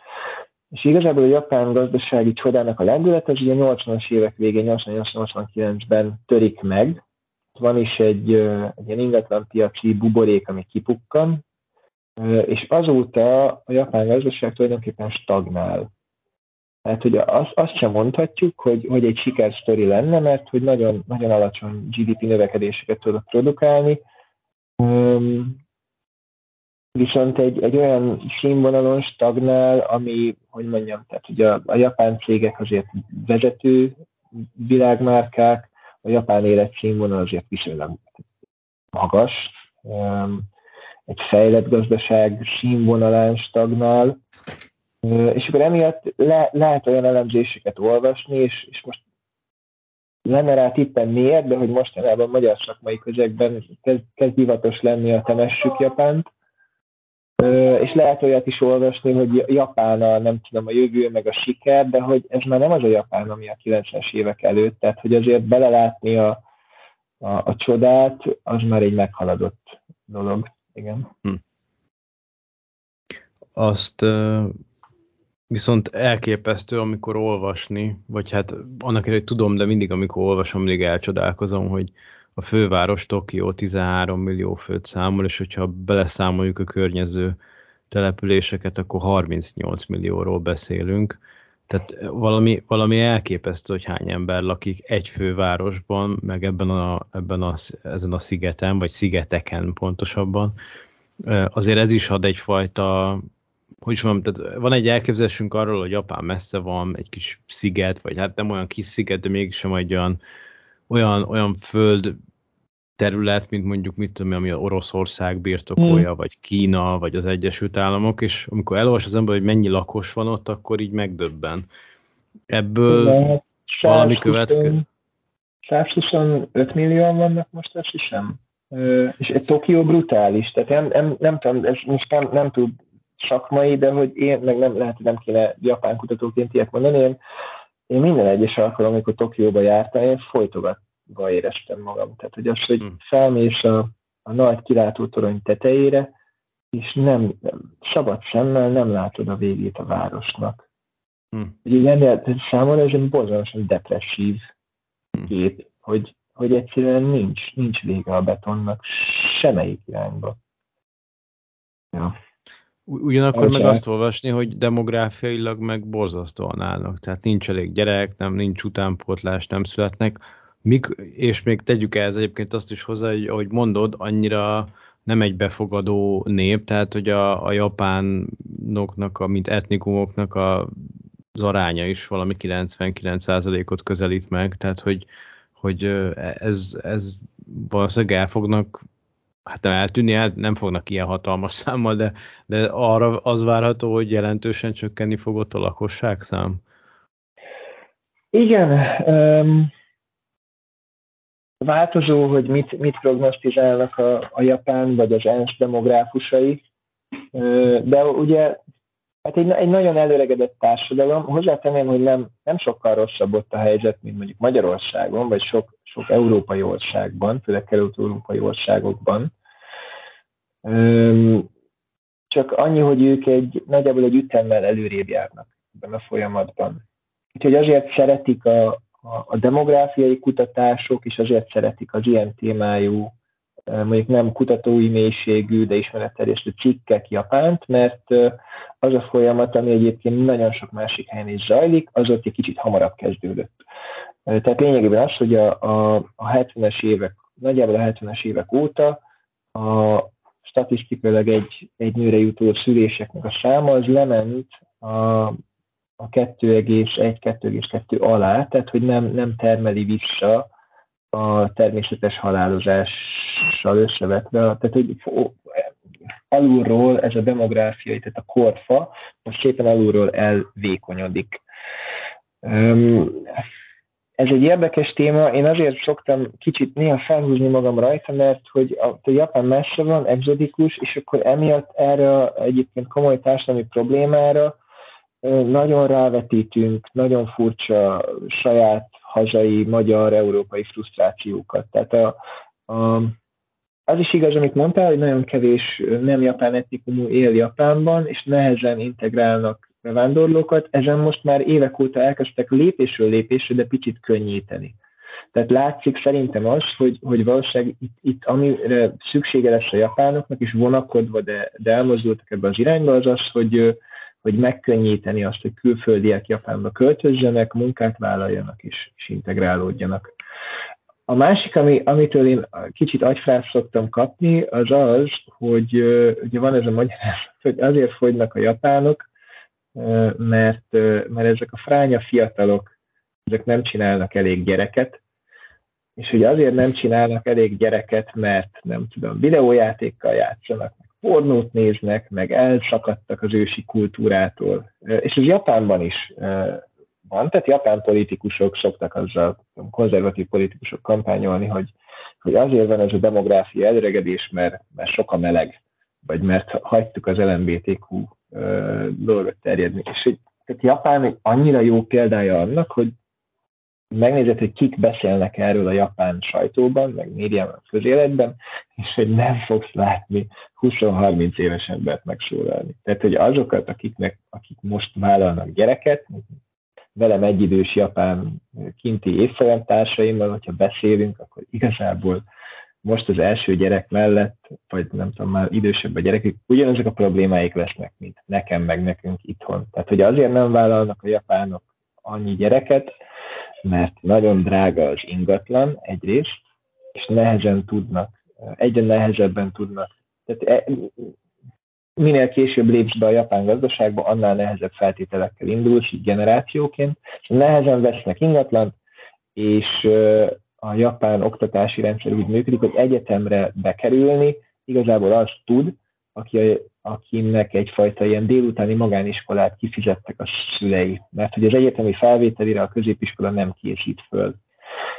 És igazából a japán gazdasági csodának a lendület az ugye 80-as évek végén, 88-89-ben törik meg, van is egy, egy ilyen ingatlan piaci buborék, ami kipukkan, és azóta a japán gazdaság tulajdonképpen stagnál. Tehát, hogy azt, azt sem mondhatjuk, hogy, hogy egy sikersztori lenne, mert hogy nagyon, nagyon alacsony GDP növekedéseket tudok produkálni, viszont egy, egy olyan színvonalon stagnál, ami, hogy mondjam, tehát ugye a, a japán cégek azért vezető világmárkák, a japán életszínvonal azért viszonylag magas, egy fejlett gazdaság színvonalán stagnál, és akkor emiatt le, lehet olyan elemzéseket olvasni, és, és most lenne rá tippen miért, de hogy mostanában magyar szakmai közegben kezd, kezd divatos lenni a temessük Japánt, és lehet olyat is olvasni, hogy Japán a, nem tudom, a jövő, meg a siker, de hogy ez már nem az a Japán, ami a 90-es évek előtt, tehát hogy azért belelátni a, a, a csodát, az már egy meghaladott dolog. Igen. Hm. Azt viszont elképesztő, amikor olvasni, vagy hát annak hogy tudom, de mindig, amikor olvasom, mindig elcsodálkozom, hogy a főváros Tokió 13 millió főt számol, és hogyha beleszámoljuk a környező településeket, akkor 38 millióról beszélünk. Tehát valami, valami elképesztő, hogy hány ember lakik egy fővárosban, meg ebben a, ebben a, ezen a szigeten, vagy szigeteken pontosabban. Azért ez is ad egyfajta, hogy is mondjam, tehát van egy elképzelésünk arról, hogy Japán messze van, egy kis sziget, vagy hát nem olyan kis sziget, de mégsem egy olyan, olyan, olyan föld terület, mint mondjuk mit tudom, ami Oroszország birtokolja, mm. vagy Kína, vagy az Egyesült Államok, és amikor elolvas az ember, hogy mennyi lakos van ott, akkor így megdöbben. Ebből Igen, valami következő. 125 millióan vannak most, azt hiszem. És egy Tokió brutális, tehát nem, nem, nem tudom, ez most nem, nem tud szakmai, de hogy én, meg nem lehet, hogy nem kéne japán kutatóként ilyet mondani, én, én minden egyes alkalom, amikor Tokióba jártam, én folytogat, éreztem magam. Tehát, hogy az, hogy hmm. felmész a, a nagy kilátótorony tetejére, és nem, szabad szemmel nem látod a végét a városnak. Hm. Igen, számomra ez egy borzalmasan depresszív hm. kép, hogy, hogy egyszerűen nincs, nincs vége a betonnak semmelyik irányba. Ja. Ugyanakkor meg azt olvasni, hogy demográfiailag meg borzasztóan állnak. Tehát nincs elég gyerek, nem nincs utánpótlás, nem születnek. Mik, és még tegyük ez egyébként azt is hozzá, hogy ahogy mondod, annyira nem egy befogadó nép, tehát hogy a, a japánoknak, a, mint etnikumoknak a, az aránya is valami 99%-ot közelít meg, tehát hogy, hogy ez, ez valószínűleg el fognak hát nem eltűnni, hát nem fognak ilyen hatalmas számmal, de, de arra az várható, hogy jelentősen csökkenni fog ott a lakosság szám. Igen, um, változó, hogy mit, mit prognosztizálnak a, a japán vagy az ENSZ demográfusai, de ugye hát egy, egy nagyon előregedett társadalom, hozzátenném, hogy nem, nem sokkal rosszabb ott a helyzet, mint mondjuk Magyarországon, vagy sok, sok európai országban, főleg kelet-európai országokban. Csak annyi, hogy ők egy nagyjából egy ütemmel előrébb járnak ebben a folyamatban. Úgyhogy azért szeretik a, a, demográfiai kutatások, és azért szeretik az ilyen témájú, mondjuk nem kutatói mélységű, de ismeretterjesztő cikkek Japánt, mert az a folyamat, ami egyébként nagyon sok másik helyen is zajlik, az ott egy kicsit hamarabb kezdődött. Tehát lényegében az, hogy a, a, a 70-es évek, nagyjából a 70-es évek óta a, statisztikailag egy, egy nőre jutó szüléseknek a száma az lement a, a 2,1-2,2 alá, tehát hogy nem, nem termeli vissza a természetes halálozással összevetve. Tehát, hogy alulról ez a demográfiai, tehát a korfa, most szépen alulról elvékonyodik ez egy érdekes téma, én azért szoktam kicsit néha felhúzni magam rajta, mert hogy a, a Japán messze van, exotikus, és akkor emiatt erre egyébként komoly társadalmi problémára nagyon rávetítünk, nagyon furcsa saját hazai, magyar, európai frusztrációkat. Tehát a, a, az is igaz, amit mondtál, hogy nagyon kevés nem japán etnikumú él Japánban, és nehezen integrálnak bevándorlókat, ezen most már évek óta elkezdtek lépésről lépésre, de picit könnyíteni. Tehát látszik szerintem az, hogy, hogy valószínűleg itt, itt amire szüksége lesz a japánoknak, és vonakodva, de, de elmozdultak ebbe az irányba, az az, hogy, hogy megkönnyíteni azt, hogy külföldiek Japánba költözzenek, munkát vállaljanak és, és integrálódjanak. A másik, ami, amitől én kicsit agyfrászt szoktam kapni, az az, hogy ugye van ez a magyarázat, hogy azért fogynak a japánok, mert, mert ezek a fránya fiatalok, ezek nem csinálnak elég gyereket, és hogy azért nem csinálnak elég gyereket, mert nem tudom, videójátékkal játszanak, pornót néznek, meg elszakadtak az ősi kultúrától. És ez Japánban is van, tehát japán politikusok szoktak azzal, konzervatív politikusok kampányolni, hogy, hogy azért van ez a demográfia előregedés, mert, mert sok a meleg, vagy mert hagytuk az LMBTQ dolgot terjedni. És tehát Japán annyira jó példája annak, hogy megnézed, hogy kik beszélnek erről a japán sajtóban, meg médiában, közéletben, és hogy nem fogsz látni 20-30 éves embert megszólalni. Tehát, hogy azokat, akiknek, akik most vállalnak gyereket, velem egyidős japán kinti évfolyamtársaimmal, hogyha beszélünk, akkor igazából most az első gyerek mellett, vagy nem tudom, már idősebb a gyerekek, ugyanazok a problémáik lesznek, mint nekem, meg nekünk itthon. Tehát, hogy azért nem vállalnak a japánok annyi gyereket, mert nagyon drága az ingatlan egyrészt, és nehezen tudnak, egyre nehezebben tudnak. Tehát e, minél később lépsz be a japán gazdaságba, annál nehezebb feltételekkel indulsz, így generációként, és nehezen vesznek ingatlan, és a japán oktatási rendszer úgy működik, hogy egyetemre bekerülni igazából azt tud, aki, akinek egyfajta ilyen délutáni magániskolát kifizettek a szülei, mert hogy az egyetemi felvételire a középiskola nem készít föl.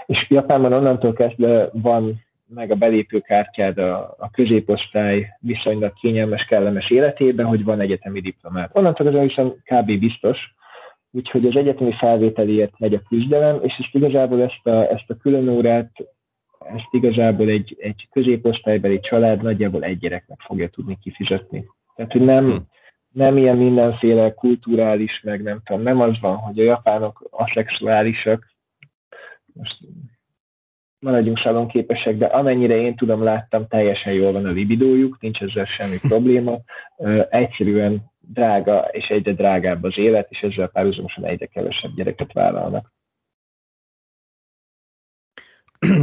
És Japánban onnantól kezdve van meg a belépőkártyád a, a középosztály viszonylag kényelmes, kellemes életében, hogy van egyetemi diplomát. Onnantól kezdve viszont kb. biztos, úgyhogy az egyetemi felvételért megy a küzdelem, és ezt igazából ezt a, ezt a külön órát ezt igazából egy, egy középosztálybeli család nagyjából egy gyereknek fogja tudni kifizetni. Tehát, hogy nem, hmm. nem ilyen mindenféle kulturális, meg nem tudom, nem az van, hogy a japánok aszexuálisak, most maradjunk szalonképesek, de amennyire én tudom, láttam, teljesen jól van a libidójuk, nincs ezzel semmi probléma. Egyszerűen drága, és egyre drágább az élet, és ezzel párhuzamosan egyre kevesebb gyereket vállalnak.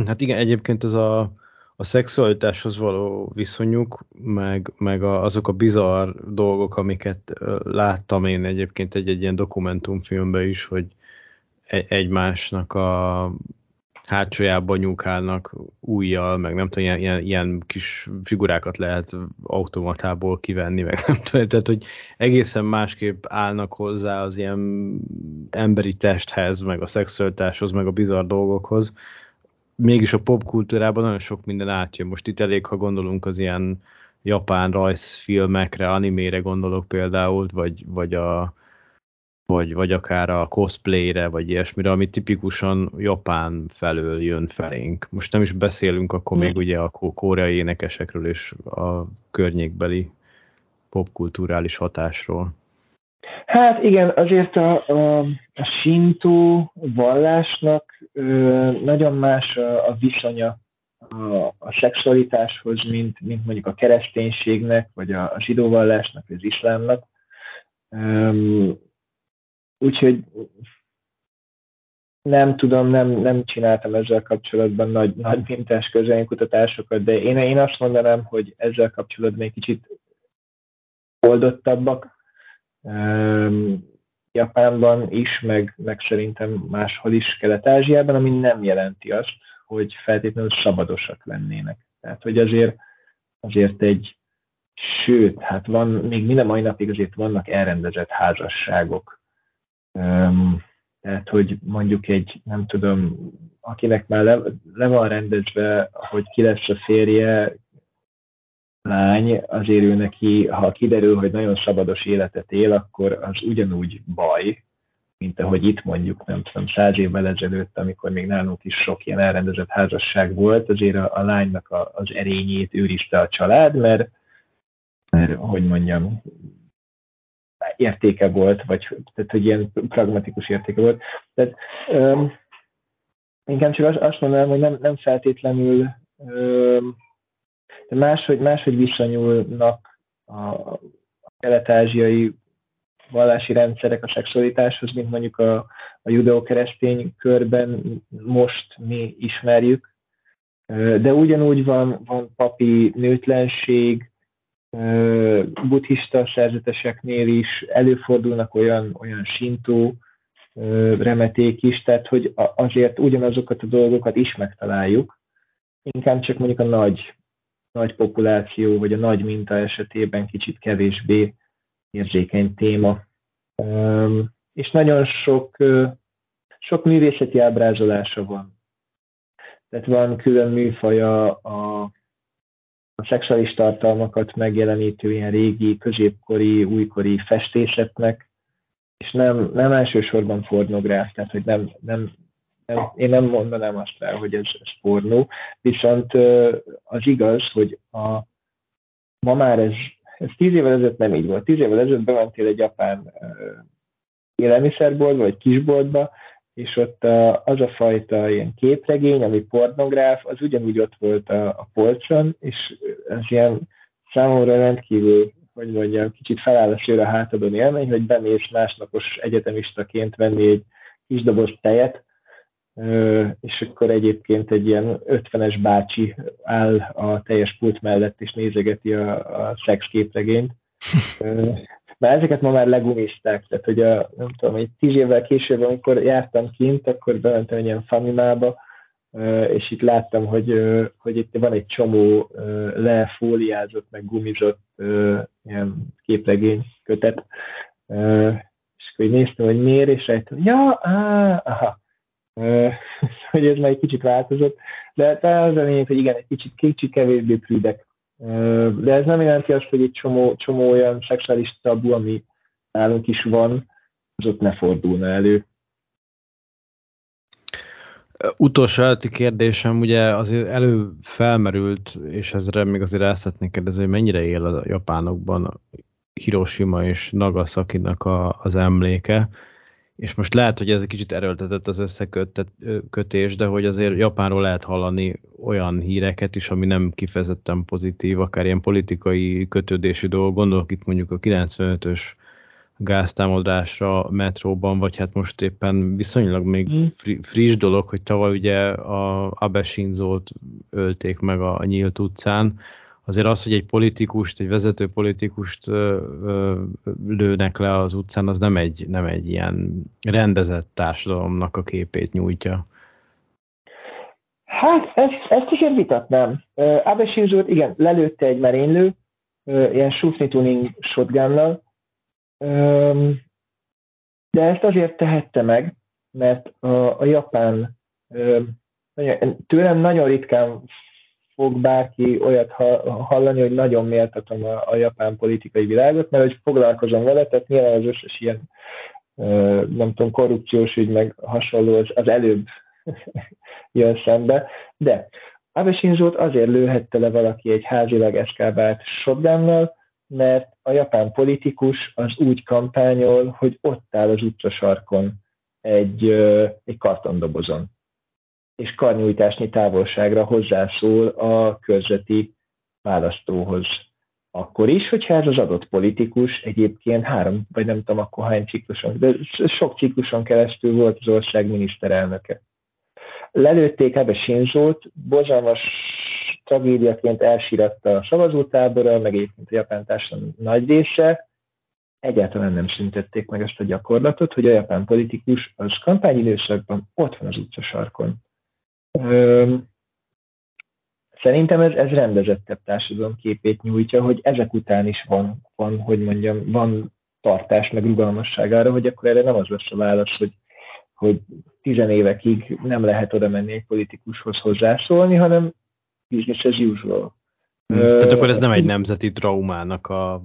Hát igen, egyébként ez a, a szexualitáshoz való viszonyuk, meg, meg a, azok a bizarr dolgok, amiket láttam én egyébként egy-egy ilyen dokumentumfilmben is, hogy e, egymásnak a hátsójában nyúkálnak újjal, meg nem tudom, ilyen, ilyen kis figurákat lehet automatából kivenni, meg nem tudom, tehát hogy egészen másképp állnak hozzá az ilyen emberi testhez, meg a szexualitáshoz, meg a bizarr dolgokhoz. Mégis a popkultúrában nagyon sok minden átjön. Most itt elég, ha gondolunk az ilyen japán rajzfilmekre, animére gondolok például, vagy, vagy a, vagy, vagy akár a cosplayre, vagy ilyesmire, ami tipikusan Japán felől jön felénk. Most nem is beszélünk akkor még ugye a koreai énekesekről és a környékbeli popkulturális hatásról. Hát igen, azért a, a, a Shinto vallásnak ö, nagyon más a, a viszonya a, a szexualitáshoz, mint, mint mondjuk a kereszténységnek, vagy a, a zsidó vallásnak, vagy az iszlámnak. Úgyhogy nem tudom, nem, nem csináltam ezzel kapcsolatban nagy, nagy mintás kutatásokat, de én, én azt mondanám, hogy ezzel kapcsolatban egy kicsit oldottabbak. Um, Japánban is, meg, meg szerintem máshol is, Kelet-Ázsiában, ami nem jelenti azt, hogy feltétlenül szabadosak lennének. Tehát, hogy azért, azért egy, sőt, hát van, még minden mai napig azért vannak elrendezett házasságok, tehát, hogy mondjuk egy, nem tudom, akinek már le, le van rendezve, hogy ki lesz a férje, lány, azért ő neki, ha kiderül, hogy nagyon szabados életet él, akkor az ugyanúgy baj, mint ahogy itt mondjuk, nem tudom, száz évvel ezelőtt, amikor még nálunk is sok ilyen elrendezett házasság volt, azért a, a lánynak a, az erényét őrizte a család, mert, mert hogy mondjam, értéke volt, vagy tehát, hogy ilyen pragmatikus értéke volt. Tehát um, inkább csak azt, azt mondanám, hogy nem, nem feltétlenül um, de máshogy, máshogy viszonyulnak a, a kelet-ázsiai vallási rendszerek a szexualitáshoz, mint mondjuk a, a judeo-keresztény körben most mi ismerjük. De ugyanúgy van, van papi nőtlenség, buddhista szerzeteseknél is előfordulnak olyan, olyan sintó remeték is, tehát hogy azért ugyanazokat a dolgokat is megtaláljuk, inkább csak mondjuk a nagy, nagy populáció, vagy a nagy minta esetében kicsit kevésbé érzékeny téma. És nagyon sok, sok művészeti ábrázolása van. Tehát van külön műfaja a a szexuális tartalmakat megjelenítő ilyen régi, középkori, újkori festészetnek, és nem, nem elsősorban pornográf, tehát hogy nem, nem, nem, én nem mondanám azt el, hogy ez, ez pornó, viszont az igaz, hogy a, ma már ez, ez tíz évvel ezelőtt nem így volt. Tíz évvel ezelőtt bementél egy japán élelmiszerboltba, vagy kisboltba, és ott az a fajta ilyen képregény, ami pornográf, az ugyanúgy ott volt a, a polcon, és ez ilyen számomra rendkívül, hogy mondjam, kicsit feláll a sőre a hátadon élmény, hogy bemész másnapos egyetemistaként venni egy kis doboz tejet, és akkor egyébként egy ilyen 50-es bácsi áll a teljes pult mellett, és nézegeti a, a szex képregényt. Már ezeket ma már legumizták, tehát hogy a, nem tudom, egy tíz évvel később, amikor jártam kint, akkor bementem egy ilyen famimába, és itt láttam, hogy, hogy itt van egy csomó lefóliázott, meg gumizott ilyen képregény kötet, és akkor néztem, hogy miért, és rájöttem, ja, á, aha, hogy ez már egy kicsit változott, de talán az a lényeg, hogy igen, egy kicsit, kicsit kevésbé prűdek de ez nem jelenti azt, hogy egy csomó, csomó olyan szexuális tabu, ami nálunk is van, az ott ne fordulna elő. Utolsó előtti kérdésem, ugye azért elő felmerült, és ezre még azért el szeretnék kérdezni, hogy mennyire él a japánokban Hiroshima és Nagasaki-nak a, az emléke, és most lehet, hogy ez egy kicsit erőltetett az összekötés, de hogy azért Japánról lehet hallani olyan híreket is, ami nem kifejezetten pozitív, akár ilyen politikai kötődési dolgok. Gondolok itt mondjuk a 95-ös gáztámadásra metróban, vagy hát most éppen viszonylag még mm. friss dolog, hogy tavaly ugye a Abe Shinzo-t ölték meg a, a nyílt utcán. Azért az, hogy egy politikust, egy vezető politikust ö, lőnek le az utcán, az nem egy, nem egy ilyen rendezett társadalomnak a képét nyújtja. Hát, ezt, ezt is vitatnám. Abe shinzo igen, lelőtte egy merénylő, ilyen shoot tuning shotgunnal, de ezt azért tehette meg, mert a, a japán, tőlem nagyon ritkán fog bárki olyat hallani, hogy nagyon méltatom a, a japán politikai világot, mert hogy foglalkozom vele, tehát nyilván az összes ilyen, nem tudom, korrupciós ügy, meg hasonló az, az előbb jön szembe, de Abe Shinzo-t azért lőhette le valaki egy házilag eszkábált shotgunnal, mert a japán politikus az úgy kampányol, hogy ott áll az utcasarkon egy, egy kartondobozon, és karnyújtásnyi távolságra hozzászól a körzeti választóhoz. Akkor is, hogyha ez az adott politikus egyébként három, vagy nem tudom akkor hány cikluson, de sok cikluson keresztül volt az ország miniszterelnöke. Lelőtték ebbe Shinzót, borzalmas tragédiaként elsíratta a szavazótábora, meg egyébként a japán társadalom nagy része, egyáltalán nem szüntették meg ezt a gyakorlatot, hogy a japán politikus az kampányidőszakban ott van az utcasarkon. Szerintem ez, ez rendezettebb társadalom képét nyújtja, hogy ezek után is van, van, hogy mondjam, van tartás, meg rugalmasság arra, hogy akkor erre nem az lesz a válasz, hogy, hogy tizenévekig nem lehet oda menni egy politikushoz hozzászólni, hanem business as usual. Hmm. Tehát akkor ez nem egy nemzeti traumának a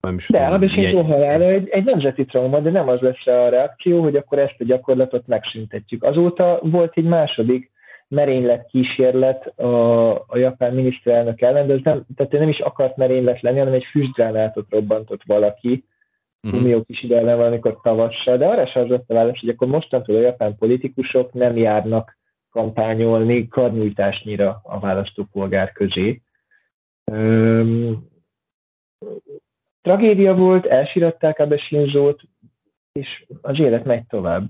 nem is de Shinzo halála egy, egy nemzeti trauma, de nem az lesz a reakció, hogy akkor ezt a gyakorlatot megszüntetjük. Azóta volt egy második merénylet kísérlet a, a japán miniszterelnök ellen, de ez nem, tehát nem is akart merénylet lenni, hanem egy füstgránátot robbantott valaki, mm-hmm. Fumio Kishida ellen valamikor tavassal, de arra sem az a válasz, hogy akkor mostantól a japán politikusok nem járnak kampányolni karnyújtásnyira a választópolgár közé. Üm, tragédia volt, elsiratták a Shinzót, és az élet megy tovább.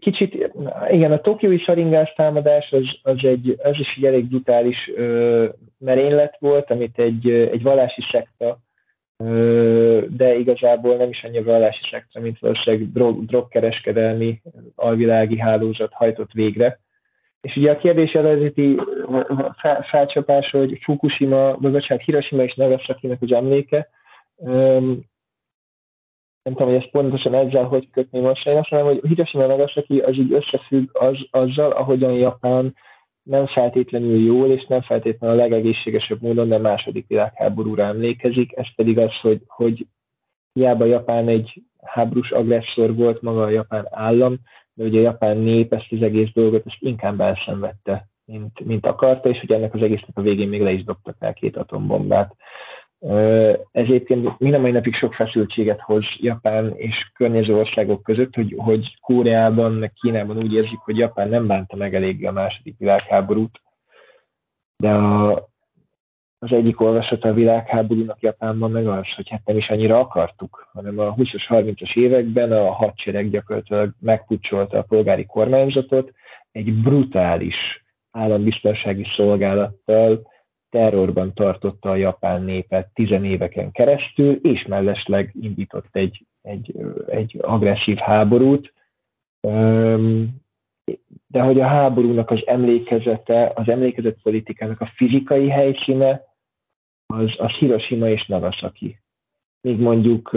Kicsit, igen, a tokiói saringás támadás az, az, egy, az is egy elég brutális merénylet volt, amit egy, egy vallási szekta de igazából nem is annyi vallási szektor, mint valószínűleg drog, drogkereskedelmi alvilági hálózat hajtott végre. És ugye a kérdés eredeti felcsapás, hogy Fukushima, vagy bocsánat, Hiroshima és nagasaki az emléke, nem tudom, hogy ezt pontosan ezzel hogy kötni most, azt mondom, hogy Hiroshima Nagasaki az így összefügg az, azzal, ahogyan Japán nem feltétlenül jól, és nem feltétlenül a legegészségesebb módon, de második világháborúra emlékezik. Ez pedig az, hogy, hogy hiába Japán egy háborús agresszor volt maga a japán állam, de ugye a japán nép ezt az egész dolgot ezt inkább elszenvedte, mint, mint akarta, és hogy ennek az egésznek a végén még le is dobtak el két atombombát. Ez egyébként mind a mai napig sok feszültséget hoz Japán és környező országok között, hogy, hogy Koreában, meg Kínában úgy érzik, hogy Japán nem bánta meg eléggé a második világháborút, de a, az egyik olvasata a világháborúnak Japánban meg az, hogy hát nem is annyira akartuk, hanem a 20-as, 30-as években a hadsereg gyakorlatilag megpucsolta a polgári kormányzatot egy brutális állambiztonsági szolgálattal, terrorban tartotta a japán népet tizenéveken keresztül, és mellesleg indított egy, egy, egy agresszív háborút. De hogy a háborúnak az emlékezete, az emlékezet politikának a fizikai helyszíne, az, az Hiroshima és Nagasaki. Még mondjuk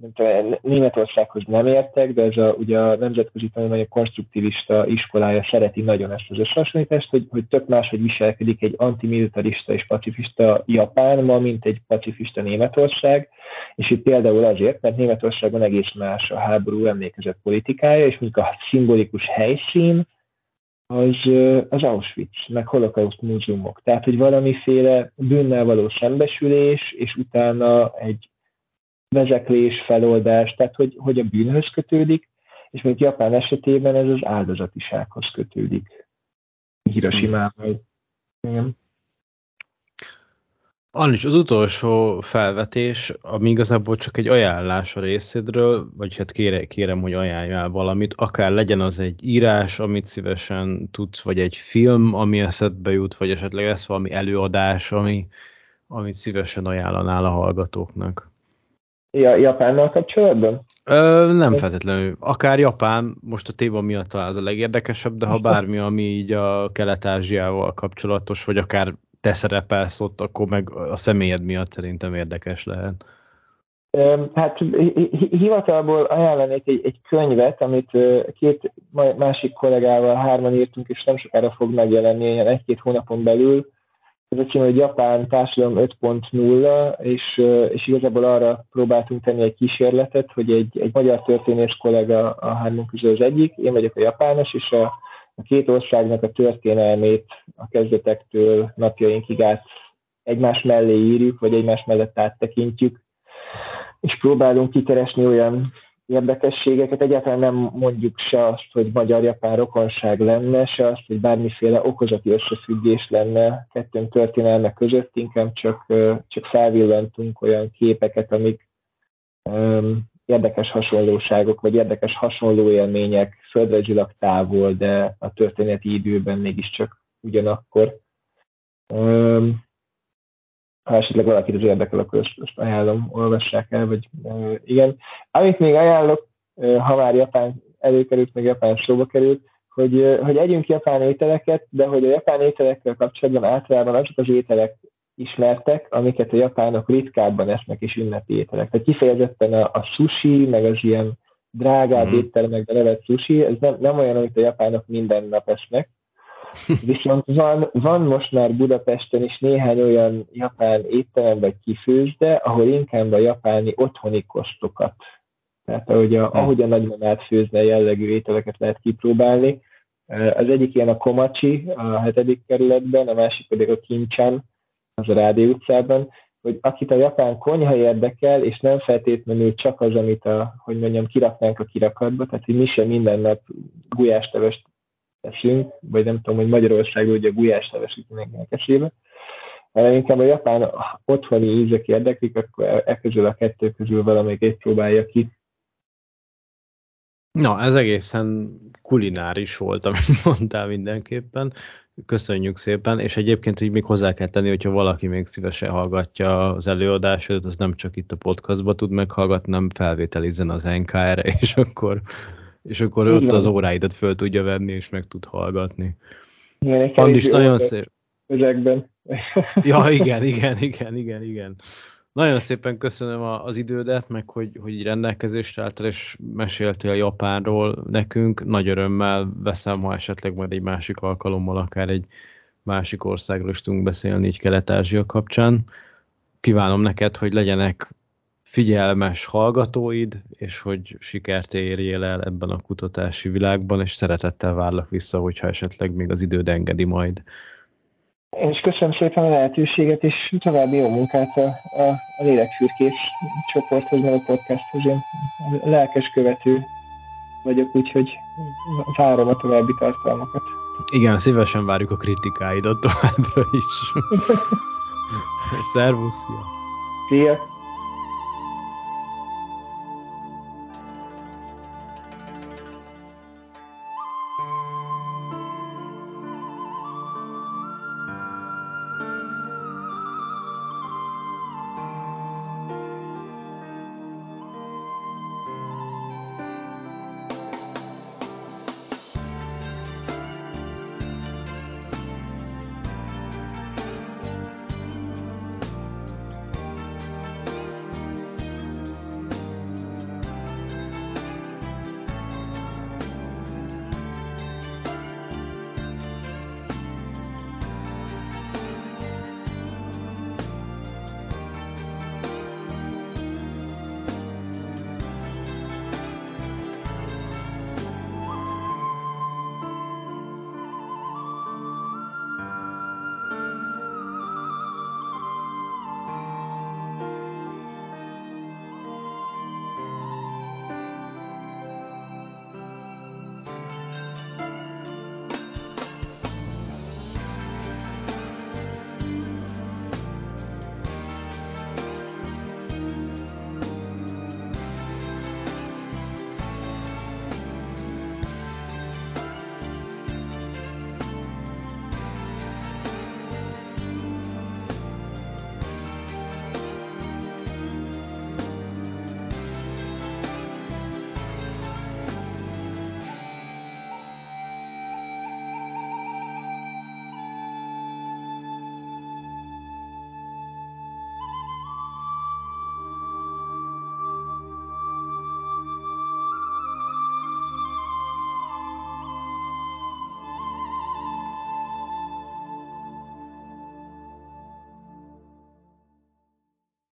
nem tudom, Németországhoz nem értek, de ez a, ugye a Nemzetközi Tanulmányok Konstruktivista iskolája szereti nagyon ezt az összehasonlítást, hogy, hogy tök máshogy viselkedik egy antimilitarista és pacifista Japán ma, mint egy pacifista Németország, és itt például azért, mert Németországban egész más a háború emlékezett politikája, és mondjuk a szimbolikus helyszín, az, az Auschwitz, meg holokauszt múzeumok. Tehát, hogy valamiféle bűnnel való szembesülés, és utána egy vezeklés, feloldás, tehát hogy, hogy a bűnhöz kötődik, és még Japán esetében ez az áldozatisághoz kötődik. Hiroshima-val. Igen. Annis, az utolsó felvetés, ami igazából csak egy ajánlás a részedről, vagy hát kérem, kérem, hogy ajánljál valamit, akár legyen az egy írás, amit szívesen tudsz, vagy egy film, ami eszedbe jut, vagy esetleg ez valami előadás, ami, amit szívesen ajánlanál a hallgatóknak. Ja, Japánnal kapcsolatban? Ö, nem feltétlenül. Akár Japán, most a téma miatt talán az a legérdekesebb, de ha bármi, ami így a Kelet-Ázsiával kapcsolatos, vagy akár te szerepelsz ott, akkor meg a személyed miatt szerintem érdekes lehet. Hát hivatalból ajánlanék egy, egy könyvet, amit két másik kollégával hárman írtunk, és nem sokára fog megjelenni, ilyen egy-két hónapon belül. Ez a cím, hogy Japán Társadalom 5.0, és, és igazából arra próbáltunk tenni egy kísérletet, hogy egy, egy magyar történész kollega a hármunk közül az egyik, én vagyok a japános, és a a két országnak a történelmét a kezdetektől napjainkig át egymás mellé írjuk, vagy egymás mellett áttekintjük, és próbálunk kikeresni olyan érdekességeket. Egyáltalán nem mondjuk se azt, hogy magyar-japán rokonság lenne, se azt, hogy bármiféle okozati összefüggés lenne kettőnk történelme között, inkább csak, csak felvillantunk olyan képeket, amik érdekes hasonlóságok, vagy érdekes hasonló élmények földrajzilag távol, de a történeti időben mégiscsak ugyanakkor. Ha esetleg valakit az érdekel, akkor ezt, ajánlom, olvassák el, vagy igen. Amit még ajánlok, ha már Japán előkerült, meg Japán szóba került, hogy, hogy együnk japán ételeket, de hogy a japán ételekkel kapcsolatban általában azok az ételek ismertek, amiket a japánok ritkábban esznek és ünnepi ételek. Tehát kifejezetten a, a sushi, meg az ilyen drágább mm. éttermekben levett sushi, ez nem, nem olyan, amit a japánok minden nap esznek. Viszont van, van most már Budapesten is néhány olyan japán étterem vagy kifőzde, ahol inkább a japáni otthoni kostokat, tehát ahogy a, mm. ahogy a nagymamát főzne jellegű ételeket lehet kipróbálni. Az egyik ilyen a Komachi a hetedik kerületben, a másik pedig a Kinchan, az a Rádió utcában, hogy akit a japán konyha érdekel, és nem feltétlenül csak az, amit a, hogy mondjam, kiraknánk a kirakatba, tehát hogy mi sem minden nap gulyástevest teszünk, vagy nem tudom, hogy Magyarországon ugye gulyásteves itt mindenkinek esébe, hanem inkább a japán otthoni ízek érdeklik, akkor e, e közül a kettő közül valamelyik egy próbálja ki. Na, ez egészen kulináris volt, amit mondtál mindenképpen köszönjük szépen, és egyébként így még hozzá kell tenni, hogyha valaki még szívesen hallgatja az előadásodat, az nem csak itt a podcastba tud meghallgatni, nem felvételizzen az NKR-re, és akkor, és akkor Igen. ott az óráidat föl tudja venni, és meg tud hallgatni. Andis, nagyon szép. Ezekben. ja, igen, igen, igen, igen, igen. Nagyon szépen köszönöm az idődet, meg hogy, hogy rendelkezésre álltál, és meséltél Japánról nekünk. Nagy örömmel veszem, ha esetleg majd egy másik alkalommal akár egy másik országról is tudunk beszélni, így Kelet-Ázsia kapcsán. Kívánom neked, hogy legyenek figyelmes hallgatóid, és hogy sikert érjél el ebben a kutatási világban, és szeretettel várlak vissza, hogyha esetleg még az időd engedi majd. Én is köszönöm szépen a lehetőséget, és további jó munkát a, a, a lélekfürkész csoporthoz, meg a podcasthoz. Én lelkes követő vagyok, úgyhogy várom a további tartalmakat. Igen, szívesen várjuk a kritikáidat továbbra is. Szervusz! Szia!